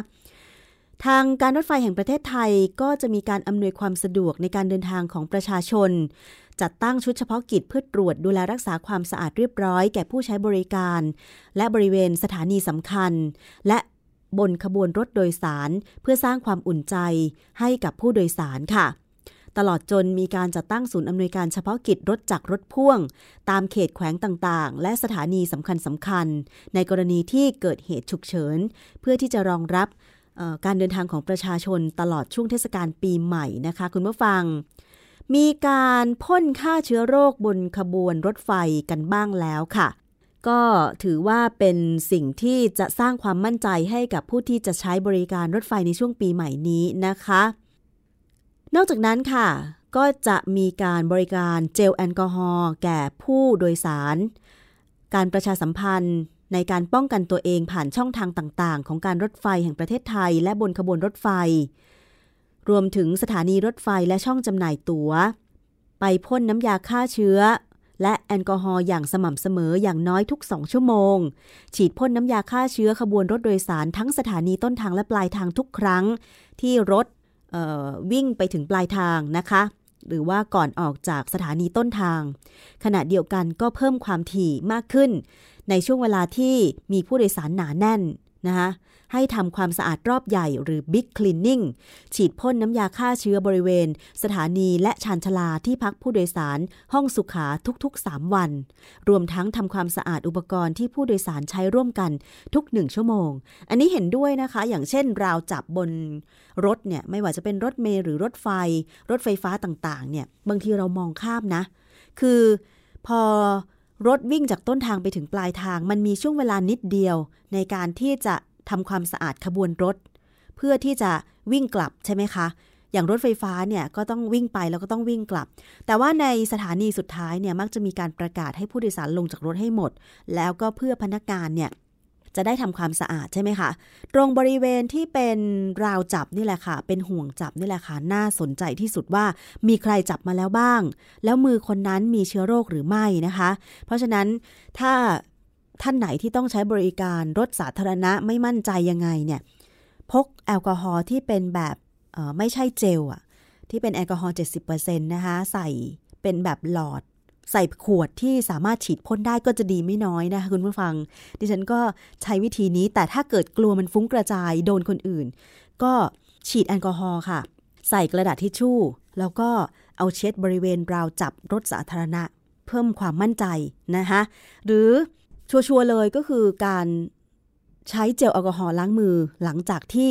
ทางการรถไฟแห่งประเทศไทยก็จะมีการอำนวยความสะดวกในการเดินทางของประชาชน จัดตั้งชุดเฉพาะกิจเพื่อตรวจดูแลรักษาความสะอาดเรียบร้อยแก่ผู้ใช้บริการ และบริเวณสถานีสำคัญ และบนขบวนรถโดยสารเพื่อสร้างความอุ่นใจให้กับผู้โดยสารค่ะ ตลอดจนมีการจัดตั้งศูนย์อำนวยการเฉพาะกิจรถจักรรถพ่วง ตามเขตแขวงต่างๆ และสถานีสำคัญสำคัญ ในกรณีที่เกิดเหตุฉุกเฉิน เพื่อที่จะรองรับการเดินทางของประชาชนตลอดช่วงเทศกาลปีใหม่นะคะ คุณผู้ฟัง มีการพ่นฆ่าเชื้อโรคบนขบวนรถไฟกันบ้างแล้วค่ะ ก็ถือว่าเป็นสิ่งที่จะสร้างความมั่นใจให้กับผู้ที่จะใช้บริการรถไฟในช่วงปีใหม่นี้นะคะ นอกจากนั้นค่ะ ก็จะมีการบริการเจลแอลกอฮอล์แก่ผู้โดยสาร การประชาสัมพันธ์ในการป้องกันตัวเองผ่านช่องทางต่างๆ ของการรถไฟแห่งประเทศไทย และบนขบวนรถไฟ รวมถึงสถานีรถไฟและช่องจำหน่ายตัว๋ว ไปพ่นน้ำยาฆ่าเชื้อ และแอลกอฮอล์อย่างสม่ำเสมออย่างน้อยทุกสองชั่วโมง ฉีดพ่นน้ำยาฆ่าเชื้อขบวนรถโดยสารทั้งสถานีต้นทางและปลายทางทุกครั้ง ที่รถวิ่งไปถึงปลายทางนะคะ หรือว่าก่อนออกจากสถานีต้นทาง ขณะเดียวกันก็เพิ่มความถี่มากขึ้น ในช่วงเวลาที่มีผู้โดยสารหนาแน่นนะคะ ให้ทำความสะอาดรอบใหญ่หรือ Big Cleaning ฉีดพ่นน้ำยาฆ่าเชื้อบริเวณ สถานีและชานชลาที่พักผู้โดยสาร ห้องสุขาทุกๆ 3 วัน รวมทั้งทำความสะอาดอุปกรณ์ที่ผู้โดยสารใช้ร่วมกันทุกหนึ่งชั่วโมง อันนี้เห็นด้วยนะคะ อย่างเช่นราวจับบนรถเนี่ยไม่ว่าจะเป็นรถเมล์หรือรถไฟ รถไฟฟ้าต่างๆเนี่ยบางทีเรามองข้ามนะ คือพอรถวิ่งจากต้นทางไปถึงปลายทาง มันมีช่วงเวลานิดเดียว ในการที่จะ ทำความสะอาดขบวนรถ เพื่อที่จะวิ่งกลับใช่ไหมคะ อย่างรถไฟฟ้าเนี่ยก็ต้องวิ่งไปแล้วก็ต้องวิ่งกลับ แต่ว่าในสถานีสุดท้ายเนี่ยมักจะมีการประกาศให้ผู้โดยสารลงจากรถให้หมด แล้วก็เพื่อพนักงานเนี่ยจะได้ทำความสะอาดใช่ไหมคะ ตรงบริเวณที่เป็นราวจับนี่แหละค่ะ เป็นห่วงจับนี่แหละค่ะ น่าสนใจที่สุดว่ามีใครจับมาแล้วบ้าง แล้วมือคนนั้นมีเชื้อโรคหรือไม่นะคะ เพราะฉะนั้นถ้า ท่านไหนที่ต้องใช้บริการรถสาธารณะไม่มั่นใจยังไงเนี่ยพกแอลกอฮอล์ที่เป็นแบบไม่ใช่เจลอะที่เป็นแอลกอฮอล์70%นะคะใส่เป็นแบบหลอด ใส่ขวดที่สามารถฉีดพ่นได้ก็จะดีไม่น้อยนะคะคุณผู้ฟัง ดิฉันก็ใช้วิธีนี้แต่ถ้าเกิดกลัวมันฟุ้งกระจายโดนคนอื่น ก็ฉีดแอลกอฮอล์ค่ะ ใส่กระดาษทิชชู่ แล้วก็เอาเช็ดบริเวณราวจับรถสาธารณะ เพิ่มความมั่นใจนะคะหรือ ชัวร์เลยก็คือการใช้เจลแอลกอฮอล์ล้างมือหลังจากที่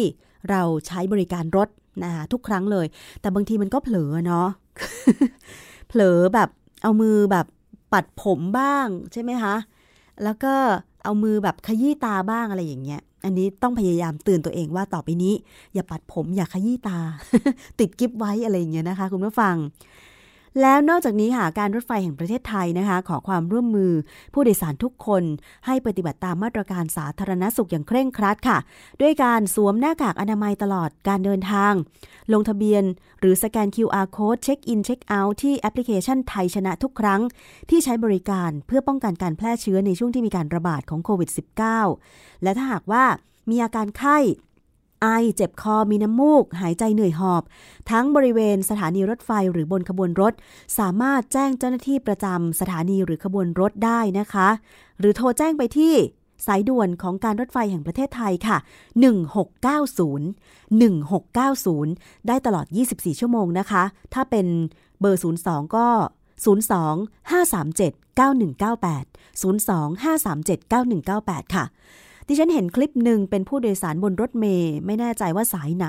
เราใช้บริการรถนะคะทุกครั้งเลย แต่บางทีมันก็เผลอเนาะเผลอแบบเอามือแบบปัดผมบ้างใช่ไหมคะ แล้วก็เอามือแบบขยี้ตาบ้างอะไรอย่างเงี้ย อันนี้ต้องพยายามเตือนตัวเองว่าต่อไปนี้ อย่าปัดผมอย่าขยี้ตา ติดกิฟไว้อะไรอย่างเงี้ยนะคะ คุณผู้ฟัง แล้วนอกจากนี้ค่ะการรถไฟแห่งประเทศไทยนะคะ ขอความร่วมมือผู้โดยสารทุกคนให้ปฏิบัติตามมาตรการสาธารณสุขอย่างเคร่งครัดค่ะ ด้วยการสวมหน้ากากอนามัยตลอดการเดินทาง ลงทะเบียนหรือสแกน QR code เช็คอินเช็คเอาท์ที่แอปพลิเคชันไทยชนะทุกครั้ง ที่ใช้บริการเพื่อป้องกันการแพร่เชื้อในช่วงที่มีการระบาดของโควิด -19 และถ้าหากว่ามีอาการไข้ ไอ เจ็บคอ มีน้ำมูก หายใจเหนื่อยหอบ ทั้งบริเวณสถานีรถไฟหรือบนขบวนรถ สามารถแจ้งเจ้าหน้าที่ประจำสถานีหรือขบวนรถได้นะคะ หรือโทรแจ้งไปที่สายด่วนของการรถไฟแห่งประเทศไทยค่ะ 1690 1690 ได้ตลอด 24 ชั่วโมงนะคะ ถ้าเป็นเบอร์ 02 ก็ 02 537 9198 02 537 9198 ค่ะ ดิฉันเห็นคลิปหนึ่งเป็นผู้โดยสารบนรถเมย์ไม่แน่ใจว่าสายไหน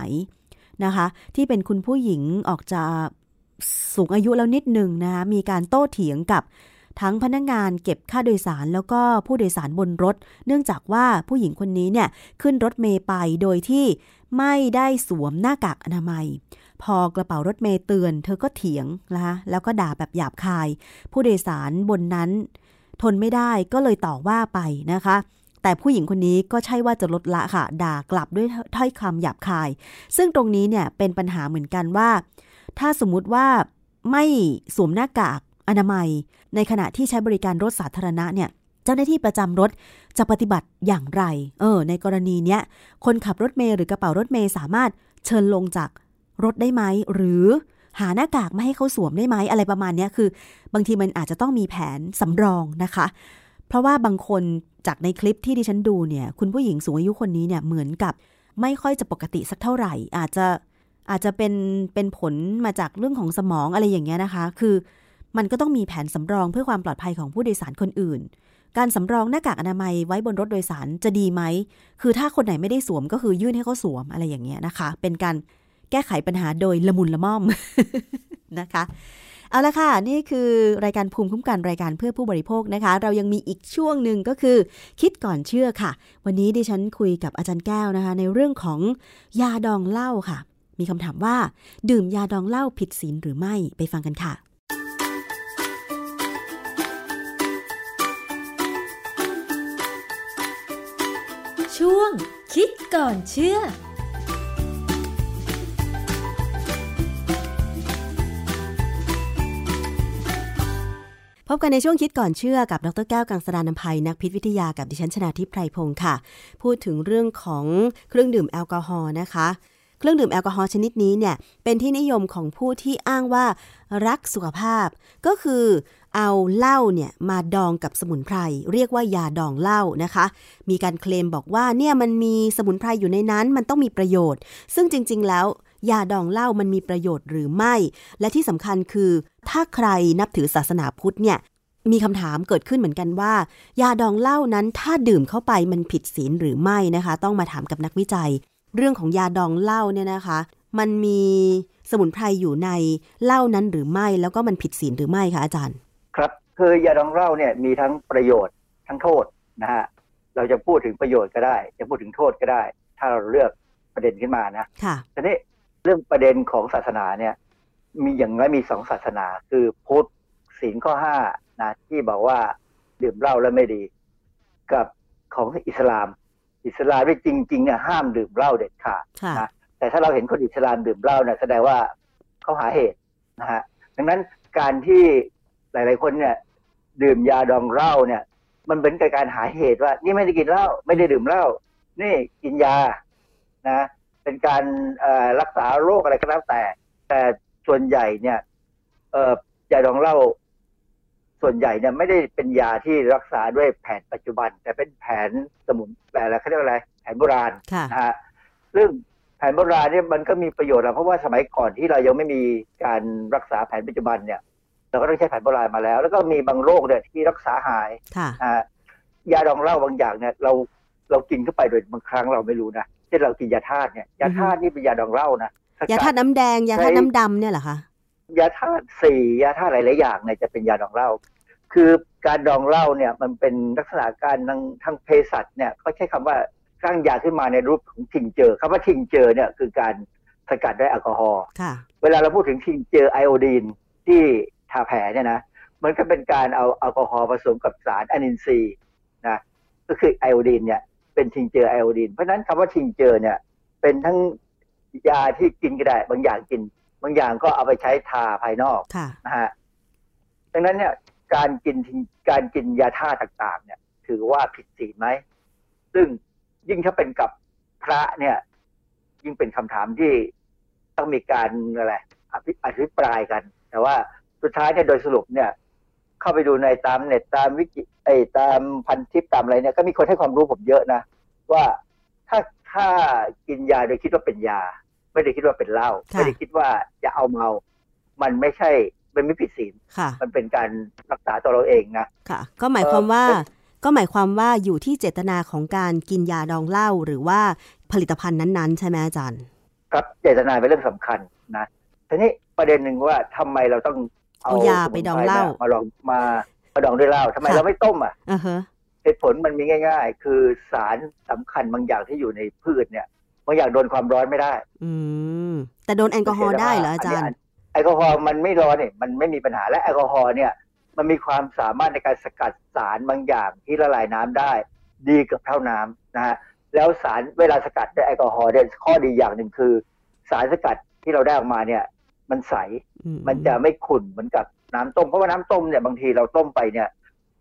นะคะ ที่เป็นคุณผู้หญิงออกจะสูงอายุแล้วนิดหนึ่งนะคะมีการโต้เถียงกับทั้งพนักงงานเก็บค่าโดยสารแล้วก็ผู้โดยสารบนรถ เนื่องจากว่าผู้หญิงคนนี้เนี่ยขึ้นรถเมย์ไปโดยที่ไม่ได้สวมหน้ากากอนามัย พอกระเป๋ารถเมย์เตือน เธอก็เถียงนะคะแล้วก็ด่าแบบหยาบคาย ผู้โดยสารบนนั้น ทนไม่ได้ก็เลยต่อว่าไปนะคะ แต่ผู้หญิงคนนี้ก็ใช่ว่าจะลดละค่ะ ด่ากลับด้วยถ้อยคำหยาบคาย ซึ่งตรงนี้เนี่ยเป็นปัญหาเหมือนกันว่า ถ้าสมมุติว่าไม่สวมหน้ากากอนามัย ในขณะที่ใช้บริการรถสาธารณะเนี่ยเจ้าหน้าที่ประจำรถจะปฏิบัติอย่างไร เออ ในกรณีเนี้ย คนขับรถเมย์หรือกระเป๋ารถเมย์สามารถเชิญลงจากรถได้ไหม หรือหาหน้ากากมาให้เขาสวมได้ไหม อะไรประมาณนี้คือ บางทีมันอาจจะต้องมีแผนสำรองนะคะ เพราะว่าบางคนจากในคลิปที่ดิฉันดูเนี่ย คุณผู้หญิงสูงอายุคนนี้เนี่ยเหมือนกับไม่ค่อยจะปกติสักเท่าไหร่ อาจจะอาจจะเป็นเป็นผลมาจากเรื่องของสมองอะไรอย่างเงี้ยนะคะ คือ มันก็ต้องมีแผนสำรองเพื่อความปลอดภัยของผู้โดยสารคนอื่น การสำรองหน้ากากอนามัยไว้บนรถโดยสารจะดีไหม คือถ้าคนไหนไม่ได้สวมก็คือยื่นให้เขาสวมอะไรอย่างเงี้ยนะคะ เป็นการแก้ไขปัญหาโดยละมุนละม่อมนะคะ เอาละค่ะ นี่คือรายการภูมิคุ้มกันรายการเพื่อผู้บริโภคนะคะ เรายังมีอีกช่วงหนึ่งก็คือ คิดก่อนเชื่อค่ะ วันนี้ดิฉันคุยกับอาจารย์แก้วนะคะ ในเรื่องของยาดองเหล้าค่ะ มีคำถามว่า ดื่มยาดองเหล้าผิดศีลหรือไม่ไปฟังกันค่ะช่วงคิดก่อนเชื่อ พบกันในช่วงคิดก่อนเชื่อกับดรแก้วกังสดานนภัยนักพิษวิทยากับดิฉันชนาทิพไพรพงศ์ค่ะ พูดถึงเรื่องของเครื่องดื่มแอลกอฮอล์นะคะ เครื่องดื่มแอลกอฮอล์ชนิดนี้เนี่ยเป็นที่นิยมของผู้ที่อ้างว่ารักสุขภาพ ก็คือเอาเหล้าเนี่ยมาดองกับสมุนไพร เรียกว่ายาดองเหล้านะคะ มีการเคลมบอกว่าเนี่ยมันมีสมุนไพรอยู่ในนั้นมันต้องมีประโยชน์ ซึ่งจริง ๆ แล้ว ยาดองเหล้ามันมีประโยชน์หรือไม่ และที่สำคัญคือ ถ้าใครนับถือศาสนาพุทธเนี่ยมีคำถามเกิดขึ้นเหมือนกันว่า ยาดองเหล้านั้นถ้าดื่มเข้าไปมันผิดศีลหรือไม่นะคะ ต้องมาถามกับนักวิจัย เรื่องของยาดองเหล้าเนี่ยนะคะ มันมีสมุนไพรอยู่ในเหล้านั้นหรือไม่ แล้วก็มันผิดศีลหรือไม่คะอาจารย์ ครับคือยาดองเหล้าเนี่ยมีทั้งประโยชน์ทั้งโทษนะฮะเราจะพูดถึงประโยชน์ก็ได้ จะพูดถึงโทษก็ได้ ถ้าเราเลือกประเด็นขึ้นมานะค่ะทีนี้ เรื่องประเด็นของศาสนาเนี่ย มีอย่างน้อยมีสองศาสนา คือพุทธศีลข้อห้านะที่บอกว่าดื่มเหล้าแล้วไม่ดี กับของอิสลาม อิสลามที่จริงๆเนี่ยห้ามดื่มเหล้าเด็ดขาดค่ะนะแต่ถ้าเราเห็นคนอิสลามดื่มเหล้าเนี่ยแสดงว่าเขาหาเหตุนะฮะดังนั้นการที่หลาย ๆ คนเนี่ย ดื่มยาดองเหล้าเนี่ย มันเป็นการหาเหตุว่า นี่ไม่ได้กินเหล้าไม่ได้ดื่มเหล้านี่กินยานะ เป็นการเอ่อรักษาโรคอะไรก็แล้วแต่ แต่ส่วนใหญ่เนี่ยเอ่อยาดองเหล้าส่วนใหญ่เนี่ยไม่ได้เป็นยาที่รักษาด้วยแผนปัจจุบัน แต่เป็นแผนสมุนแบบอะไรเขาเรียกว่าอะไร แผนโบราณค่ะนะฮะซึ่งแผนโบราณเนี่ยมันก็มีประโยชน์แล้วเพราะว่าสมัยก่อนที่เรายังไม่มีการรักษาแผนปัจจุบันเนี่ย เราก็ต้องใช้แผนโบราณมาแล้ว แล้วก็มีบางโรคเนี่ยที่รักษาหายค่ะนะฮะยาดองเหล้าบางอย่างเนี่ย เราเรากินเข้าไปโดยบางครั้งเราไม่รู้นะเช่นเรากินยาธาตุเนี่ยยาธาตุนี่เป็นยาดองเหล้านะสกัดยาธาตุน้ำแดงยาธาตุน้ำดำเนี่ยเหรอคะยาธาตุสี่ยาธาตุหลายๆอย่างเนี่ยจะเป็นยาดองเหล้าคือการดองเหล้าเนี่ยมันเป็นลักษณะการทางทางเภสัชเนี่ยเขาใช้คำว่าสร้างยาขึ้นมาในรูปของทิงเจอคำว่าทิงเจอเนี่ยคือการสกัดด้วยแอลกอฮอล์ค่ะเวลาเราพูดถึงทิงเจอไอโอดีนที่ทาแผลเนี่ยนะมันก็เป็นการเอาแอลกอฮอล์ผสมกับสารอะนินทรีย์นะก็คือไอโอดีนเนี่ย เป็นทิงเจอไอโอดีน เพราะฉะนั้นคำว่าทิงเจอเนี่ย เป็นทั้งยาที่กินก็ได้ บางอย่างกิน บางอย่างก็เอาไปใช้ทาภายนอกค่ะนะฮะดังนั้นเนี่ยการกินทิงการกินยาธาตุต่าง ๆ เนี่ย ถือว่าผิดศีลไหม ซึ่งยิ่งถ้าเป็นกับพระเนี่ย ยิ่งเป็นคำถามที่ต้องมีการอะไรอภิอภิปรายกัน แต่ว่าสุดท้ายเนี่ยโดยสรุปเนี่ย เข้าไปดูในตามเน็ตตามวิกิไอยตามพันทิปตามอะไรเนี่ยก็มีคนให้ความรู้ผมเยอะนะ ว่าถ้าถ้ากินยาโดยคิดว่าเป็นยา ไม่ได้คิดว่าเป็นเหล้าค่ะไม่ได้คิดว่าจะเอาเมา มันไม่ใช่มันไม่ผิดศีลค่ะมันเป็นการรักษาตัวเราเองนะค่ะ ก็หมายความว่าเอ่อก็หมายความว่าอยู่ที่เจตนาของการกินยาดองเหล้าหรือว่าผลิตภัณฑ์นั้นๆ ใช่ไหมอาจารย์ ครับเจตนาเป็นเรื่องสำคัญนะทีนี้ประเด็นหนึ่งว่าทำไมเราต้อง เอาเอายาไปดองเหล้าสมุนไพรนี่ยมาลองมามาดองด้วยเหล้าทำไมค่ะเราไม่ต้มอะอ่าฮะเหตุผลมันมีง่าย ๆ คือสารสำคัญบางอย่างที่อยู่ในพืชเนี่ยบางอย่างโดนความร้อนไม่ได้ อืมแต่โดนแอลกอฮอล์ได้เหรออาจารย์นนี้แอลกอฮอล์มันไม่ร้อนเนี่ยมันไม่มีปัญหาและแอลกอฮอล์เนี่ย มันมีความสามารถในการสกัดสารบางอย่างที่ละลายน้ำได้ ดีกับเท่าน้ำนะฮะแล้วสารเวลาสกัดด้วยแอลกอฮอล์เนี่ยข้อดีอย่างหนึ่งคือ สารสกัดที่เราได้ออกมาเนี่ย มันใสอื มันจะไม่ขุ่นเหมือนกับน้ำต้ม เพราะว่าน้ำต้มเนี่ยบางทีเราต้มไปเนี่ย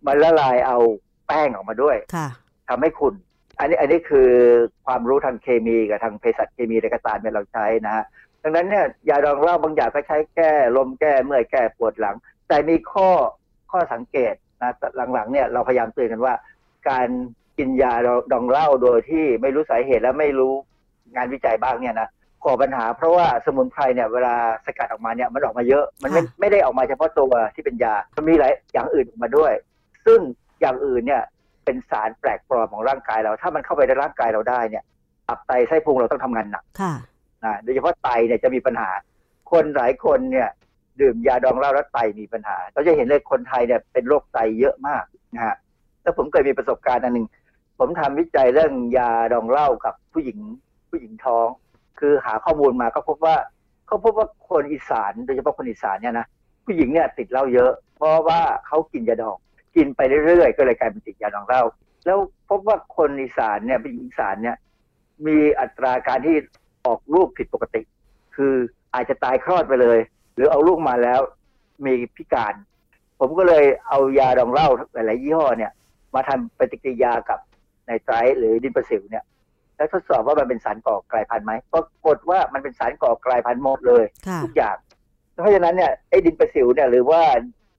มันละลายเอาแป้งออกมาด้วยค่ะทำให้ขุ่นอันนี้อันนี้คือความรู้ทางเคมีกับทางเภสัชเคมีในกระตามเนี่ยเราใช้นะฮะดังนั้นเนี่ยยาดองเหล้าบางอย่างก็ใช้แก้ลมแก้เมื่อยแก้ปวดหลัง แต่มีข้อข้อสังเกตนะหลังๆเนี่ยเราพยายามเตือนกันว่า การกินยาดองเหล้าโดยที่ไม่รู้สาเหตุและไม่รู้งานวิจัยบ้างเนี่ยนะ ก่อปัญหา เพราะว่าสมุนไพรเนี่ยเวลาสกัดออกมาเนี่ยมันออกมาเยอะ มันไม่ค่ะไม่ได้ออกมาเฉพาะตัวที่เป็นยา มันมีหลายอย่างอื่นออกมาด้วย ซึ่งอย่างอื่นเนี่ยเป็นสารแปลกปลอมของร่างกายเรา ถ้ามันเข้าไปในร่างกายเราได้เนี่ยตับไตไส้พุงเราต้องทำงานหนักค่ะนะโดยเฉพาะไตเนี่ยจะมีปัญหา คนหลายคนเนี่ยดื่มยาดองเหล้าแล้วไตมีปัญหา เราจะเห็นเลยคนไทยเนี่ยเป็นโรคไตเยอะมากนะฮะแล้วผมเคยมีประสบการณ์อันหนึ่งผมทำวิจัยเรื่องยาดองเหล้ากับผู้หญิงผู้หญิงท้อง คือหาข้อมูลมาก็พบว่าเขาพบว่าคนอีสานโดยเฉพาะคนอีสานเนี่ยนะผู้หญิงเนี่ยติดเหล้าเยอะ เพราะว่าเขากินยาดอง กินไปเรื่อยๆก็เลยกลายเป็นติดยาดองเหล้าแล้วพบว่าคนอีสานเนี่ยผู้หญิงอีสานเนี่ยมีอัตราการที่ออกลูกผิดปกติ คืออาจจะตายคลอดไปเลย หรือเอาลูกมาแล้วมีพิการ ผมก็เลยเอายาดองเหล้าหลายๆยี่ห้อเนี่ย มาทำปฏิกิริยากับไนไตรหรือดินประสิวเนี่ย แล้วทดสอบว่ามันเป็นสารก่อกลายพันธุ์ไหมปรากฏว่ามันเป็นสารก่อกลายพันธุ์หมดเลยค่ะทุกอย่างเพราะฉะนั้นเนี่ยไอ้ดินประสิวเนี่ยหรือว่า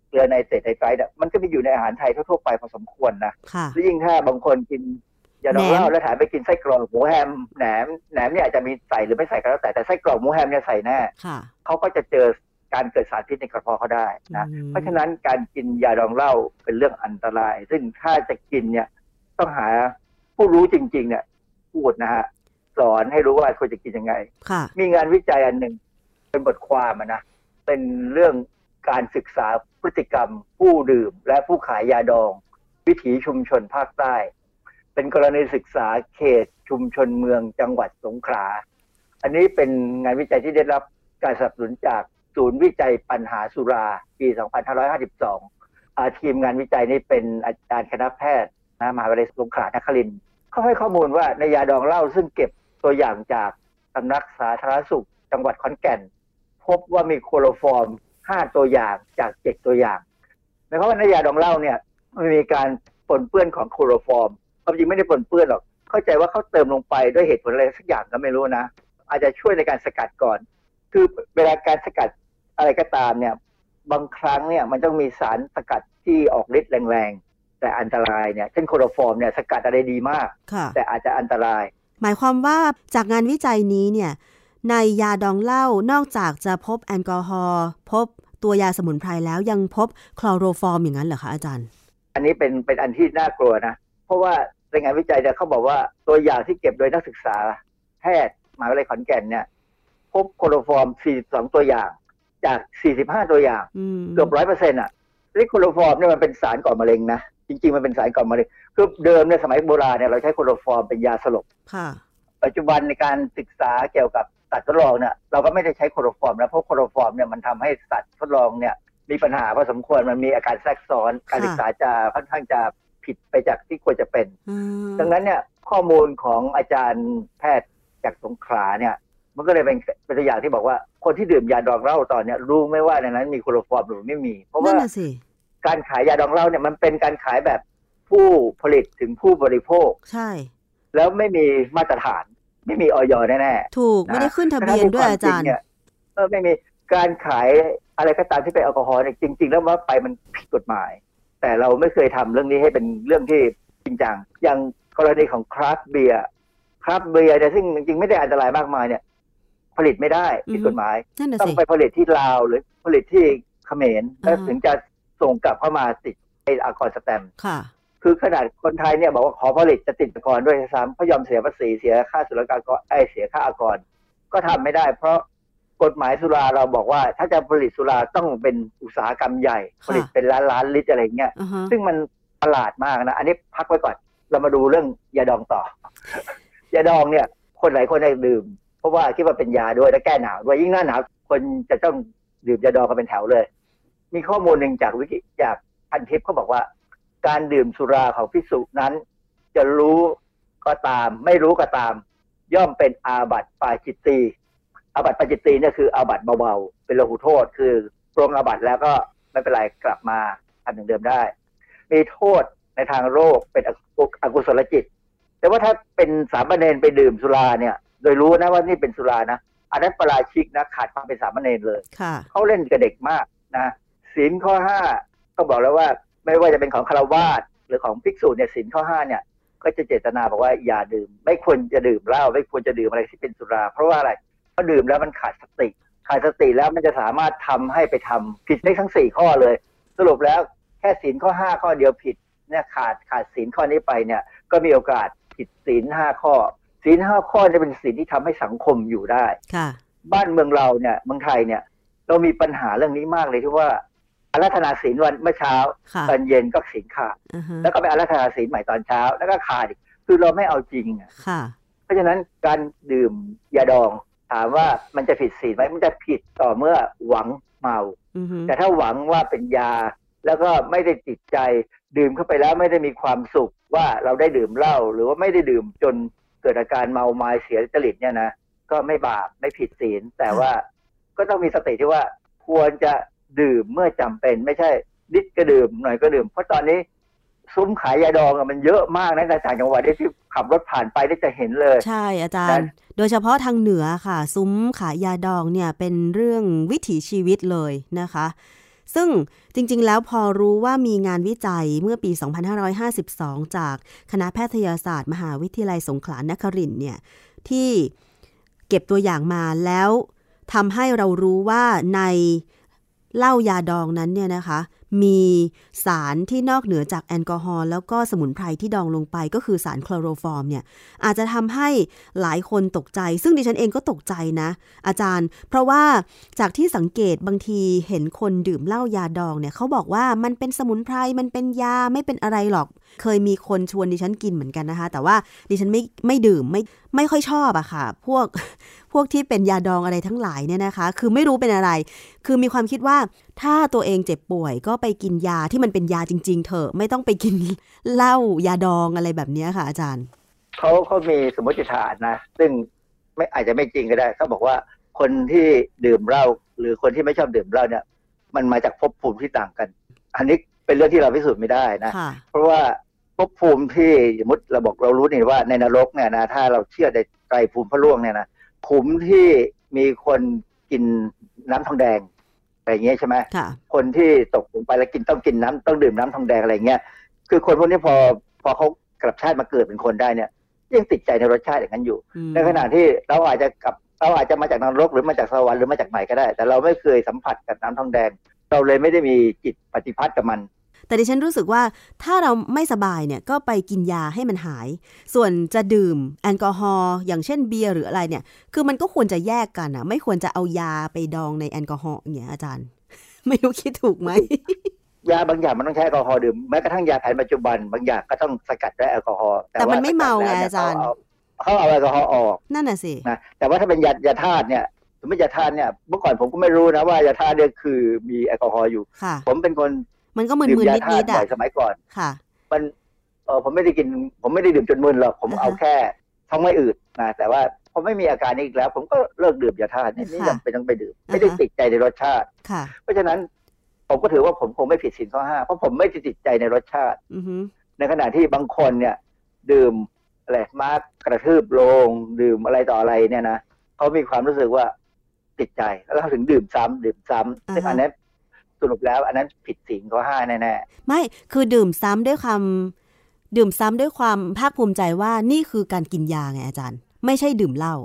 เกลือไนเตรตไนไตรท์เนี่ยมันก็มีอยู่ในอาหารไทยทั่วๆไปพอสมควรนะค่ะแล้วยิ่งถ้าบางคนกินยาดองเหล้าแหนมแล้วแถมไปกินไส้กรอกหมูแฮมแหนมแหนมเนี่ยอาจจะมีใส่หรือไม่ใส่ก็แล้วแต่แต่ไส้กรอกหมูแฮมเนี่ยใส่แน่ค่ะเขาก็จะเจอการเกิดสารพิษในกระเพาะเขาได้นะอืมเพราะฉะนั้นการกินยาดองเหล้าเป็นเรื่องอันตราย ซึ่งถ้าจะกินเนี่ยต้องหาผู้รู้จริงๆเนี่ย พูดนะฮะสอนให้รู้ว่าควรจะกินยังไงค่ะมีงานวิจัยอันหนึ่งเป็นบทความอะนะ เป็นเรื่องการศึกษาพฤติกรรม ผู้ดื่ม และผู้ขายยาดอง วิถีชุมชนภาคใต้ เป็นกรณีศึกษาเขตชุมชนเมืองจังหวัดสงขลา อันนี้เป็นงานวิจัยที่ได้รับการสนับสนุนจากศูนย์วิจัยปัญหาสุรา ปี 2552อ่าทีมงานวิจัยนี้เป็นอาจารย์คณะแพทย์นะมหาวิทยาลัยสงขลานครินทร์ เขาให้ข้อมูลว่าในยาดองเหล้าซึ่งเก็บตัวอย่างจากสำนักสาธารณสุข จังหวัดขอนแก่น พบว่ามีคลอโรฟอร์ม 5 ตัวอย่างจาก 7 ตัวอย่างหมายความว่าในยาดองเหล้าเนี่ยมันมีการปนเปื้อนของคลอโรฟอร์มความจริงไม่ได้ปนเปื้อนหรอก เข้าใจว่าเขาเติมลงไปด้วยเหตุผลอะไรสักอย่างก็ไม่รู้นะ อาจจะช่วยในการสกัดก่อน คือเวลาการสกัดอะไรก็ตามเนี่ยบางครั้งเนี่ยมันต้องมีสารสกัดที่ออกฤทธิ์แรงๆ แต่อันตรายเนี่ยเช่นโคโรฟอร์มเนี่ยสกัดอะไรดีมากค่ะแต่อาจจะอันตราย หมายความว่าจากงานวิจัยนี้เนี่ยในยาดองเหล้านอกจากจะพบแอลกอฮอล์พบตัวยาสมุนไพรแล้วยังพบคลอโรฟอร์มอย่างนั้นเหรอคะอาจารย์ อันนี้เป็นเป็นอันที่น่ากลัวนะ เพราะว่าในงานวิจัยเนี่ยเขาบอกว่าตัวอย่างที่เก็บโดยนักศึกษา แพทย์มหาวิทยาลัยขอนแก่นเนี่ย พบคลอโรฟอร์ม 42 ตัวอย่าง จาก 45 ตัวอย่างอืมเกือบร้อยเปอร์เซ็นต์อะนี่คลอโรฟอร์มเนี่ยมันเป็นสารก่อมะเร็งนะ จริง ๆ มันเป็นสารก่อมะเร็งคือเดิมในสมัยโบราณเนี่ยเราใช้คลอโรฟอร์มเป็นยาสลบค่ะปัจจุบันในการศึกษาเกี่ยวกับสัตว์ทดลองเนี่ยเราก็ไม่ได้ใช้คลอโรฟอร์มแล้วเพราะคลอโรฟอร์มเนี่ยมันทำให้สัตว์ทดลองเนี่ยมีปัญหาพอสมควรมันมีอาการแทรกซ้อนการศึกษาจะค่อนข้างจะผิดไปจากที่ควรจะเป็นอืมดังนั้นเนี่ยข้อมูลของอาจารย์แพทย์จากสงขลาเนี่ย มันก็เลยเป็นเป็นตัวอย่างที่บอกว่าคนที่ดื่มยาดองเหล้าตอนเนี้ยรู้ไหม่ว่าในนั้นมีโคโรฟอร์มหรือไม่มี เพราะนั่ว่านน่ะสิ การขายยาดองเหล้าเนี่ยมันเป็นการขายแบบผู้ผลิตถึงผู้บริโภค ใช่ แล้วไม่มีมาตรฐาน ไม่มีออยแน่ๆถูกนะไม่ได้ขึ้นทะเบียนด้วยอาจารย์เนี่ยเออไม่มีการขายอะไรก็ตามที่เป็นแอลกอฮอล์เนี่ยจริง ๆ แล้วว่าไปมันผิดกฎหมาย แต่เราไม่เคยทำเรื่องนี้ให้เป็นเรื่องที่จริงจังอย่างกรณีของคราฟต์เบียร์คราฟต์เบียร์เนี่ยซึ่งจริงๆไม่ได้อันตรายมากมายเนี่ย ผลิตไม่ได้ผิดกฎหมายนั่นน่ะต้องสิไปผลิตที่ลาวหรือผลิตที่เขมรแล้วอ่าถึงจะ ส่งกลับเข้ามาติดไออากรสแตมป์ค่ะ คือขนาดคนไทยเนี่ยบอกว่าขอผลิตจะติดก่อนด้วยซ้ำเพราะยอมเสียภาษีเสียค่าศุลกากรไอยเสียค่าอากร ก็ทำไม่ได้ เพราะกฎหมายสุราเราบอกว่า ถ้าจะผลิตสุราต้องเป็นอุตสาหกรรมใหญ่ค่ะผลิตเป็นล้านล้านลิตรอะไรเงี้ยอ่าฮะซึ่งมันประหลาดมากนะ อันนี้พักไว้ก่อนเรามาดูเรื่องยาดองต่อยาดองเนี่ย คนหลายคนได้ดื่ม เพราะว่าคิดว่าเป็นยาด้วยและแก้หนาวด้วยยิ่งหน้าหนาวคนจะต้องดื่มยาดองกันเป็นแถวเลย มีข้อมูลหนึ่งจากวิกิจากพันทิปเขาบอกว่า การดื่มสุราของพิสุนั้น จะรู้ก็ตาม ไม่รู้ก็ตาม ย่อมเป็นอาบัติปาจิตตีอาบัติปาจิตตีเนี่ยคืออาบัติเบาๆเป็นโลหุโทษ คือปรงอาบัติแล้วก็ไม่เป็นไรกลับมาทำอย่างเดิมได้ มีโทษในทางโรคเป็นอกุศลจิต แต่ว่าถ้าเป็นสามเณรไปดื่มสุราเนี่ย โดยรู้นะว่านี่เป็นสุรานะอันนั้นประราชิกนะขาดความเป็นสามเณรเลยค่ะเขาเล่นกับเด็กมากนะ ศีลข้อห้าก็บอกแล้วว่าไม่ว่าจะเป็นของคารวาสหรือของภิกษุเนี่ยศีลข้อห้าเนี่ย ก็จะเจตนาบอกว่าอย่าดื่ม ไม่ควรจะดื่มเหล้าไม่ควรจะดื่มอะไรที่เป็นสุรา เพราะว่าอะไรเพราะดื่มแล้วมันขาดสติ ขาดสติแล้วมันจะสามารถทำให้ไปทำผิดได้ทั้งสี่ข้อเลย สรุปแล้วแค่ศีลข้อห้าข้อเดียวผิดเนี่ยขาดขาดศีลข้อนี้ไปเนี่ย ก็มีโอกาสผิดศีลห้าข้อศีลห้าข้อเนี่ยเป็นศีลที่ทำให้สังคมอยู่ได้ค่ะ บ้านเมืองเราเนี่ยเมืองไทยเนี่ยเเรามีปัญหาเรื่องนี้มากเลยที่ว่า อารัธนาศีลวันเมื่อเช้าค่ะตอนเย็นก็ศีลขาดอ่าฮะแล้วก็ไปอารัธนาศีลใหม่ตอนเช้า แล้วก็ขาดอีกคือเราไม่เอาจริงอะค่ะเพราะฉะนั้นการดื่มยาดอง ถามว่ามันจะผิดศีลไหมมันจะผิดต่อเมื่อหวังเมาอือฮึแต่ถ้าหวังว่าเป็นยา แล้วก็ไม่ได้ติดใจ ดื่มเข้าไปแล้วไม่ได้มีความสุขว่าเราได้ดื่มเหล้าหรือว่าไม่ได้ดื่มจนเกิดอาการเมาไม้เสียจริตเนี่ยนะก็ไม่บาปไม่ผิดศีลแต่ว่าก็ต้องมีสติที่ว่าควรจะ ดื่มเมื่อจำเป็น ไม่ใช่นิดก็ดื่มหน่อยก็ดื่ม เพราะตอนนี้ซุ้มขายยาดองอะมันเยอะมากนะในต่างจังหวัดที่ขับรถผ่านไปได้จะเห็นเลย ใช่อาจารย์ โดยเฉพาะทางเหนือค่ะ ซุ้มขายยาดองเนี่ยเป็นเรื่องวิถีชีวิตเลยนะคะ ซึ่งจริงๆ แล้วพอรู้ว่ามีงานวิจัยเมื่อปี 2552 จากคณะแพทยศาสตร์ มหาวิทยาลัยสงขลานครินทร์เนี่ยที่เก็บตัวอย่างมาแล้วทำให้เรารู้ว่าใน เหล้ายาดองนั้นเนี่ยนะคะ มีสารที่นอกเหนือจากแอลกอฮอล์แล้วก็สมุนไพรที่ดองลงไปก็คือสารคลอโรฟอร์มเนี่ยอาจจะทำให้หลายคนตกใจ ซึ่งดิฉันเองก็ตกใจนะ อาจารย์ เพราะว่าจากที่สังเกตบางทีเห็นคนดื่มเหล้ายาดองเนี่ยเขาบอกว่ามันเป็นสมุนไพรมันเป็นยาไม่เป็นอะไรหรอก เคยมีคนชวนดิฉันกินเหมือนกันนะคะ แต่ว่าดิฉันไม่ไม่ดื่มไม่ไม่ค่อยชอบอะค่ะ พวกพวกที่เป็นยาดองอะไรทั้งหลายเนี่ยนะคะ คือไม่รู้เป็นอะไร คือมีความคิดว่าถ้าตัวเองเจ็บป่วยก็ไปกินยาที่มันเป็นยาจริง ๆ เถอะไม่ต้องไปกินเหล้ายาดองอะไรแบบนี้ค่ะ อาจารย์เขาเขามีสมมติฐานนะ ซึ่งไม่อาจจะไม่จริงก็ได้เขาบอกว่าคนที่ดื่มเหล้าหรือคนที่ไม่ชอบดื่มเหล้าเนี่ย มันมาจากภพภูมิที่ต่างกัน อันนี้ เป็นเรื่องที่เราพิสูจน์ไม่ได้นะค่ะเพราะว่าภพภูมิที่สมมติเราบอกเรารู้นี่ว่าในนรกเนี่ยนะถ้าเราเชื่อในไตรภูมิพระล่วงเนี่ยนะขุมที่มีคนกินน้ำทองแดงอะไรอย่างเงี้ยใช่ไหมค่ะคนที่ตกลงไปแล้วกินต้องกินน้ำต้องดื่มน้ำทองแดงอะไรเงี้ยคือคนพวกนี้พอพอเขากลับชาติมาเกิดเป็นคนได้เนี่ยยังติดใจในรสชาติอย่างนั้นอยู่อืมในขณะที่เราอาจจะกลับเราอาจจะมาจากนรกหรือมาจากสวรรค์หรือมาจากไหนก็ได้ แต่เราไม่เคยสัมผัสกับน้ำทองแดง เราเลยไม่ได้มีจิตปฏิพัทธ์กับมัน แต่ดิฉันรู้สึกว่าถ้าเราไม่สบายเนี่ยก็ไปกินยาให้มันหาย ส่วนจะดื่มแอลกอฮอล์อย่างเช่นเบียร์หรืออะไรเนี่ย คือมันก็ควรจะแยกกันอะไม่ควรจะเอายาไปดองในแอลกอฮอล์อย่างเงี้ยอาจารย์ ไม่รู้คิดถูกไหมยาบางอย่างมันต้องใช้แอลกอฮอล์ดื่มแม้กระทั่งยาแผนปัจจุบันบางอย่างก็ต้องสกัดด้วยแอลกอฮอล์แต่มันไม่เมาไงว่สกัดแล้วนี่อาจารย์เขาเอาเขาเอาแอลกอฮอล์ออกนั่นน่ะสินะแต่ว่าถ้าเป็นยายาธาตุเนี่ย สมมติยาธาตุเนี่ยเมื่อก่อนผมก็ไม่รู้นะว่ายาธาตุเนี่ยคือมีแอลกอฮอล์อยู่ค่ะผมเป็นคนมันก็มึดื่มนยาๆธานิตุดๆบ่อะอยสมัยก่อนค่ะ มันเออผมไม่ได้กิน ผมไม่ได้ดื่มจนมึนหรอกผมอ่าฮะเอาแค่ท้องไม่อืดนะแต่ว่าพอไม่มีอาการนี้อีกแล้ว ผมก็เลิกดื่มยาธาตุเนี่ยนี่ค่ะยังเป็นต้องไปดื่ม ไม่ได้อ่าฮะติดใจในรสชาติค่ะเพราะฉะนั้นผมก็ถือว่าผมคงไม่ผิดศีลข้อห้าเพราะผมไม่ได้ติดใจในรสชาติอือฮึในขณะที่บางคนเนี่ย ดื่มอะไรมากกระทืบโลง ดื่มอะไรต่ออะไรเนี่ยนะเขามีความรู้สึกว่า ติดใจ แล้วเขาถึงดื่มซ้ำดื่มซ้ำซึ่งอันนั้นสรุปแล้ว อันนั้นผิดศีลข้อห้าแน่ๆไม่คือดื่มซ้ำด้วยความดื่มซ้ำด้วยความภาคภูมิใจว่านี่คือการกินยาไงอาจารย์ ไม่ใช่ดื่มเหล้า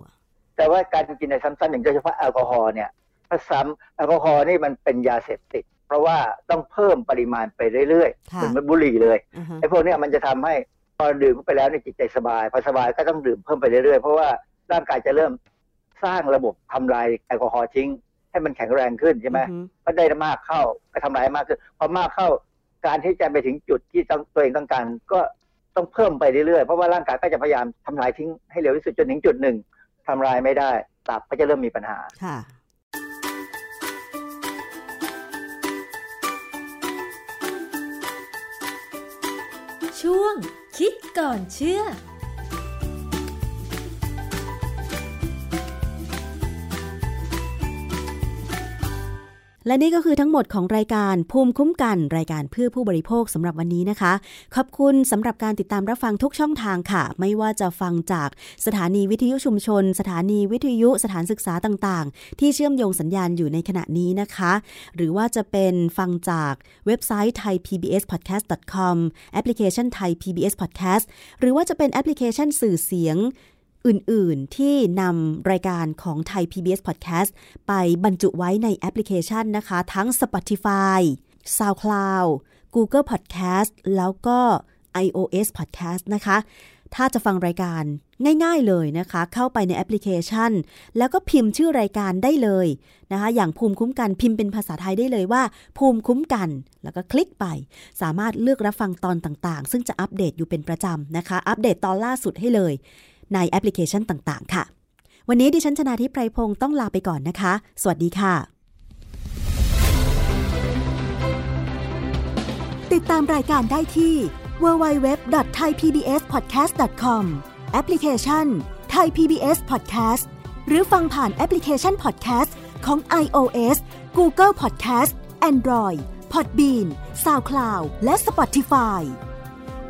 แต่ว่าการกินในซ้ำๆอย่างโดยเฉพาะแอลกอฮอล์เนี่ยถ้าซ้ำแอลกอฮอล์นี่มันเป็นยาเสพติด เพราะว่าต้องเพิ่มปริมาณไปเรื่อยๆค่ะเหมือนบุหรี่เลยอือฮะไอ้พวกเนี้ยมันจะทำให้พอดื่มเข้าไปแล้วเนี่ยจิตใจสบายพอสบายก็ต้องดื่มเพิ่มไปเรื่อยๆเพราะว่าร่างกายจะเริ่ม สร้างระบบทำลายแอลกอฮอล์ทิ้ง ให้มันแข็งแรงขึ้นใช่ไหมอือฮึก็ได้มากเข้าก็ทำลายมากขึ้นพอมากเข้าการที่จะไปถึงจุดที่ต้องตัวเองต้องการก็ต้องเพิ่มไปเรื่อยๆเพราะว่าร่างกายก็จะพยายามทำลายทิ้งให้เร็วที่สุดจนถึงจุดหนึ่งทำลายไม่ได้ตับก็จะเริ่มมีปัญหาค่ะช่วงคิดก่อนเชื่อ และนี่ก็คือทั้งหมดของรายการภูมิคุ้มกันรายการเพื่อผู้บริโภคสำหรับวันนี้นะคะ ขอบคุณสำหรับการติดตามรับฟังทุกช่องทางค่ะ ไม่ว่าจะฟังจากสถานีวิทยุชุมชน สถานีวิทยุสถานศึกษาต่างๆ ที่เชื่อมโยงสัญญาณอยู่ในขณะนี้นะคะ หรือว่าจะเป็นฟังจากเว็บไซต์ thaipbspodcast.com แอปพลิเคชัน Thai PBS Podcast หรือว่าจะเป็นแอปพลิเคชันสื่อเสียง อื่น ๆ ที่นำรายการของไทย PBS Podcast ไปบรรจุไว้ในแอปพลิเคชันนะคะ ทั้ง Spotify SoundCloud Google Podcast แล้วก็ iOS Podcast นะคะ ถ้าจะฟังรายการง่ายๆเลยนะคะ เข้าไปในแอปพลิเคชัน แล้วก็พิมพ์ชื่อรายการได้เลยนะคะ อย่างภูมิคุ้มกันพิมพ์เป็นภาษาไทยได้เลยว่า ภูมิคุ้มกัน แล้วก็คลิกไป สามารถเลือกรับฟังตอนต่างๆ ซึ่งจะอัปเดตอยู่เป็นประจำนะคะ อัปเดตตอนล่าสุดให้เลย ในแอปพลิเคชันต่าง ๆ ค่ะ วันนี้ดิฉันชนะทิพไพรพงศ์ต้องลาไปก่อนนะคะ สวัสดีค่ะ ติดตามรายการได้ที่ www.thaipbspodcast.com แอปพลิเคชัน Thai PBS Podcast หรือฟังผ่านแอปพลิเคชัน Podcast ของ iOS Google Podcast Android Podbean SoundCloud และ Spotify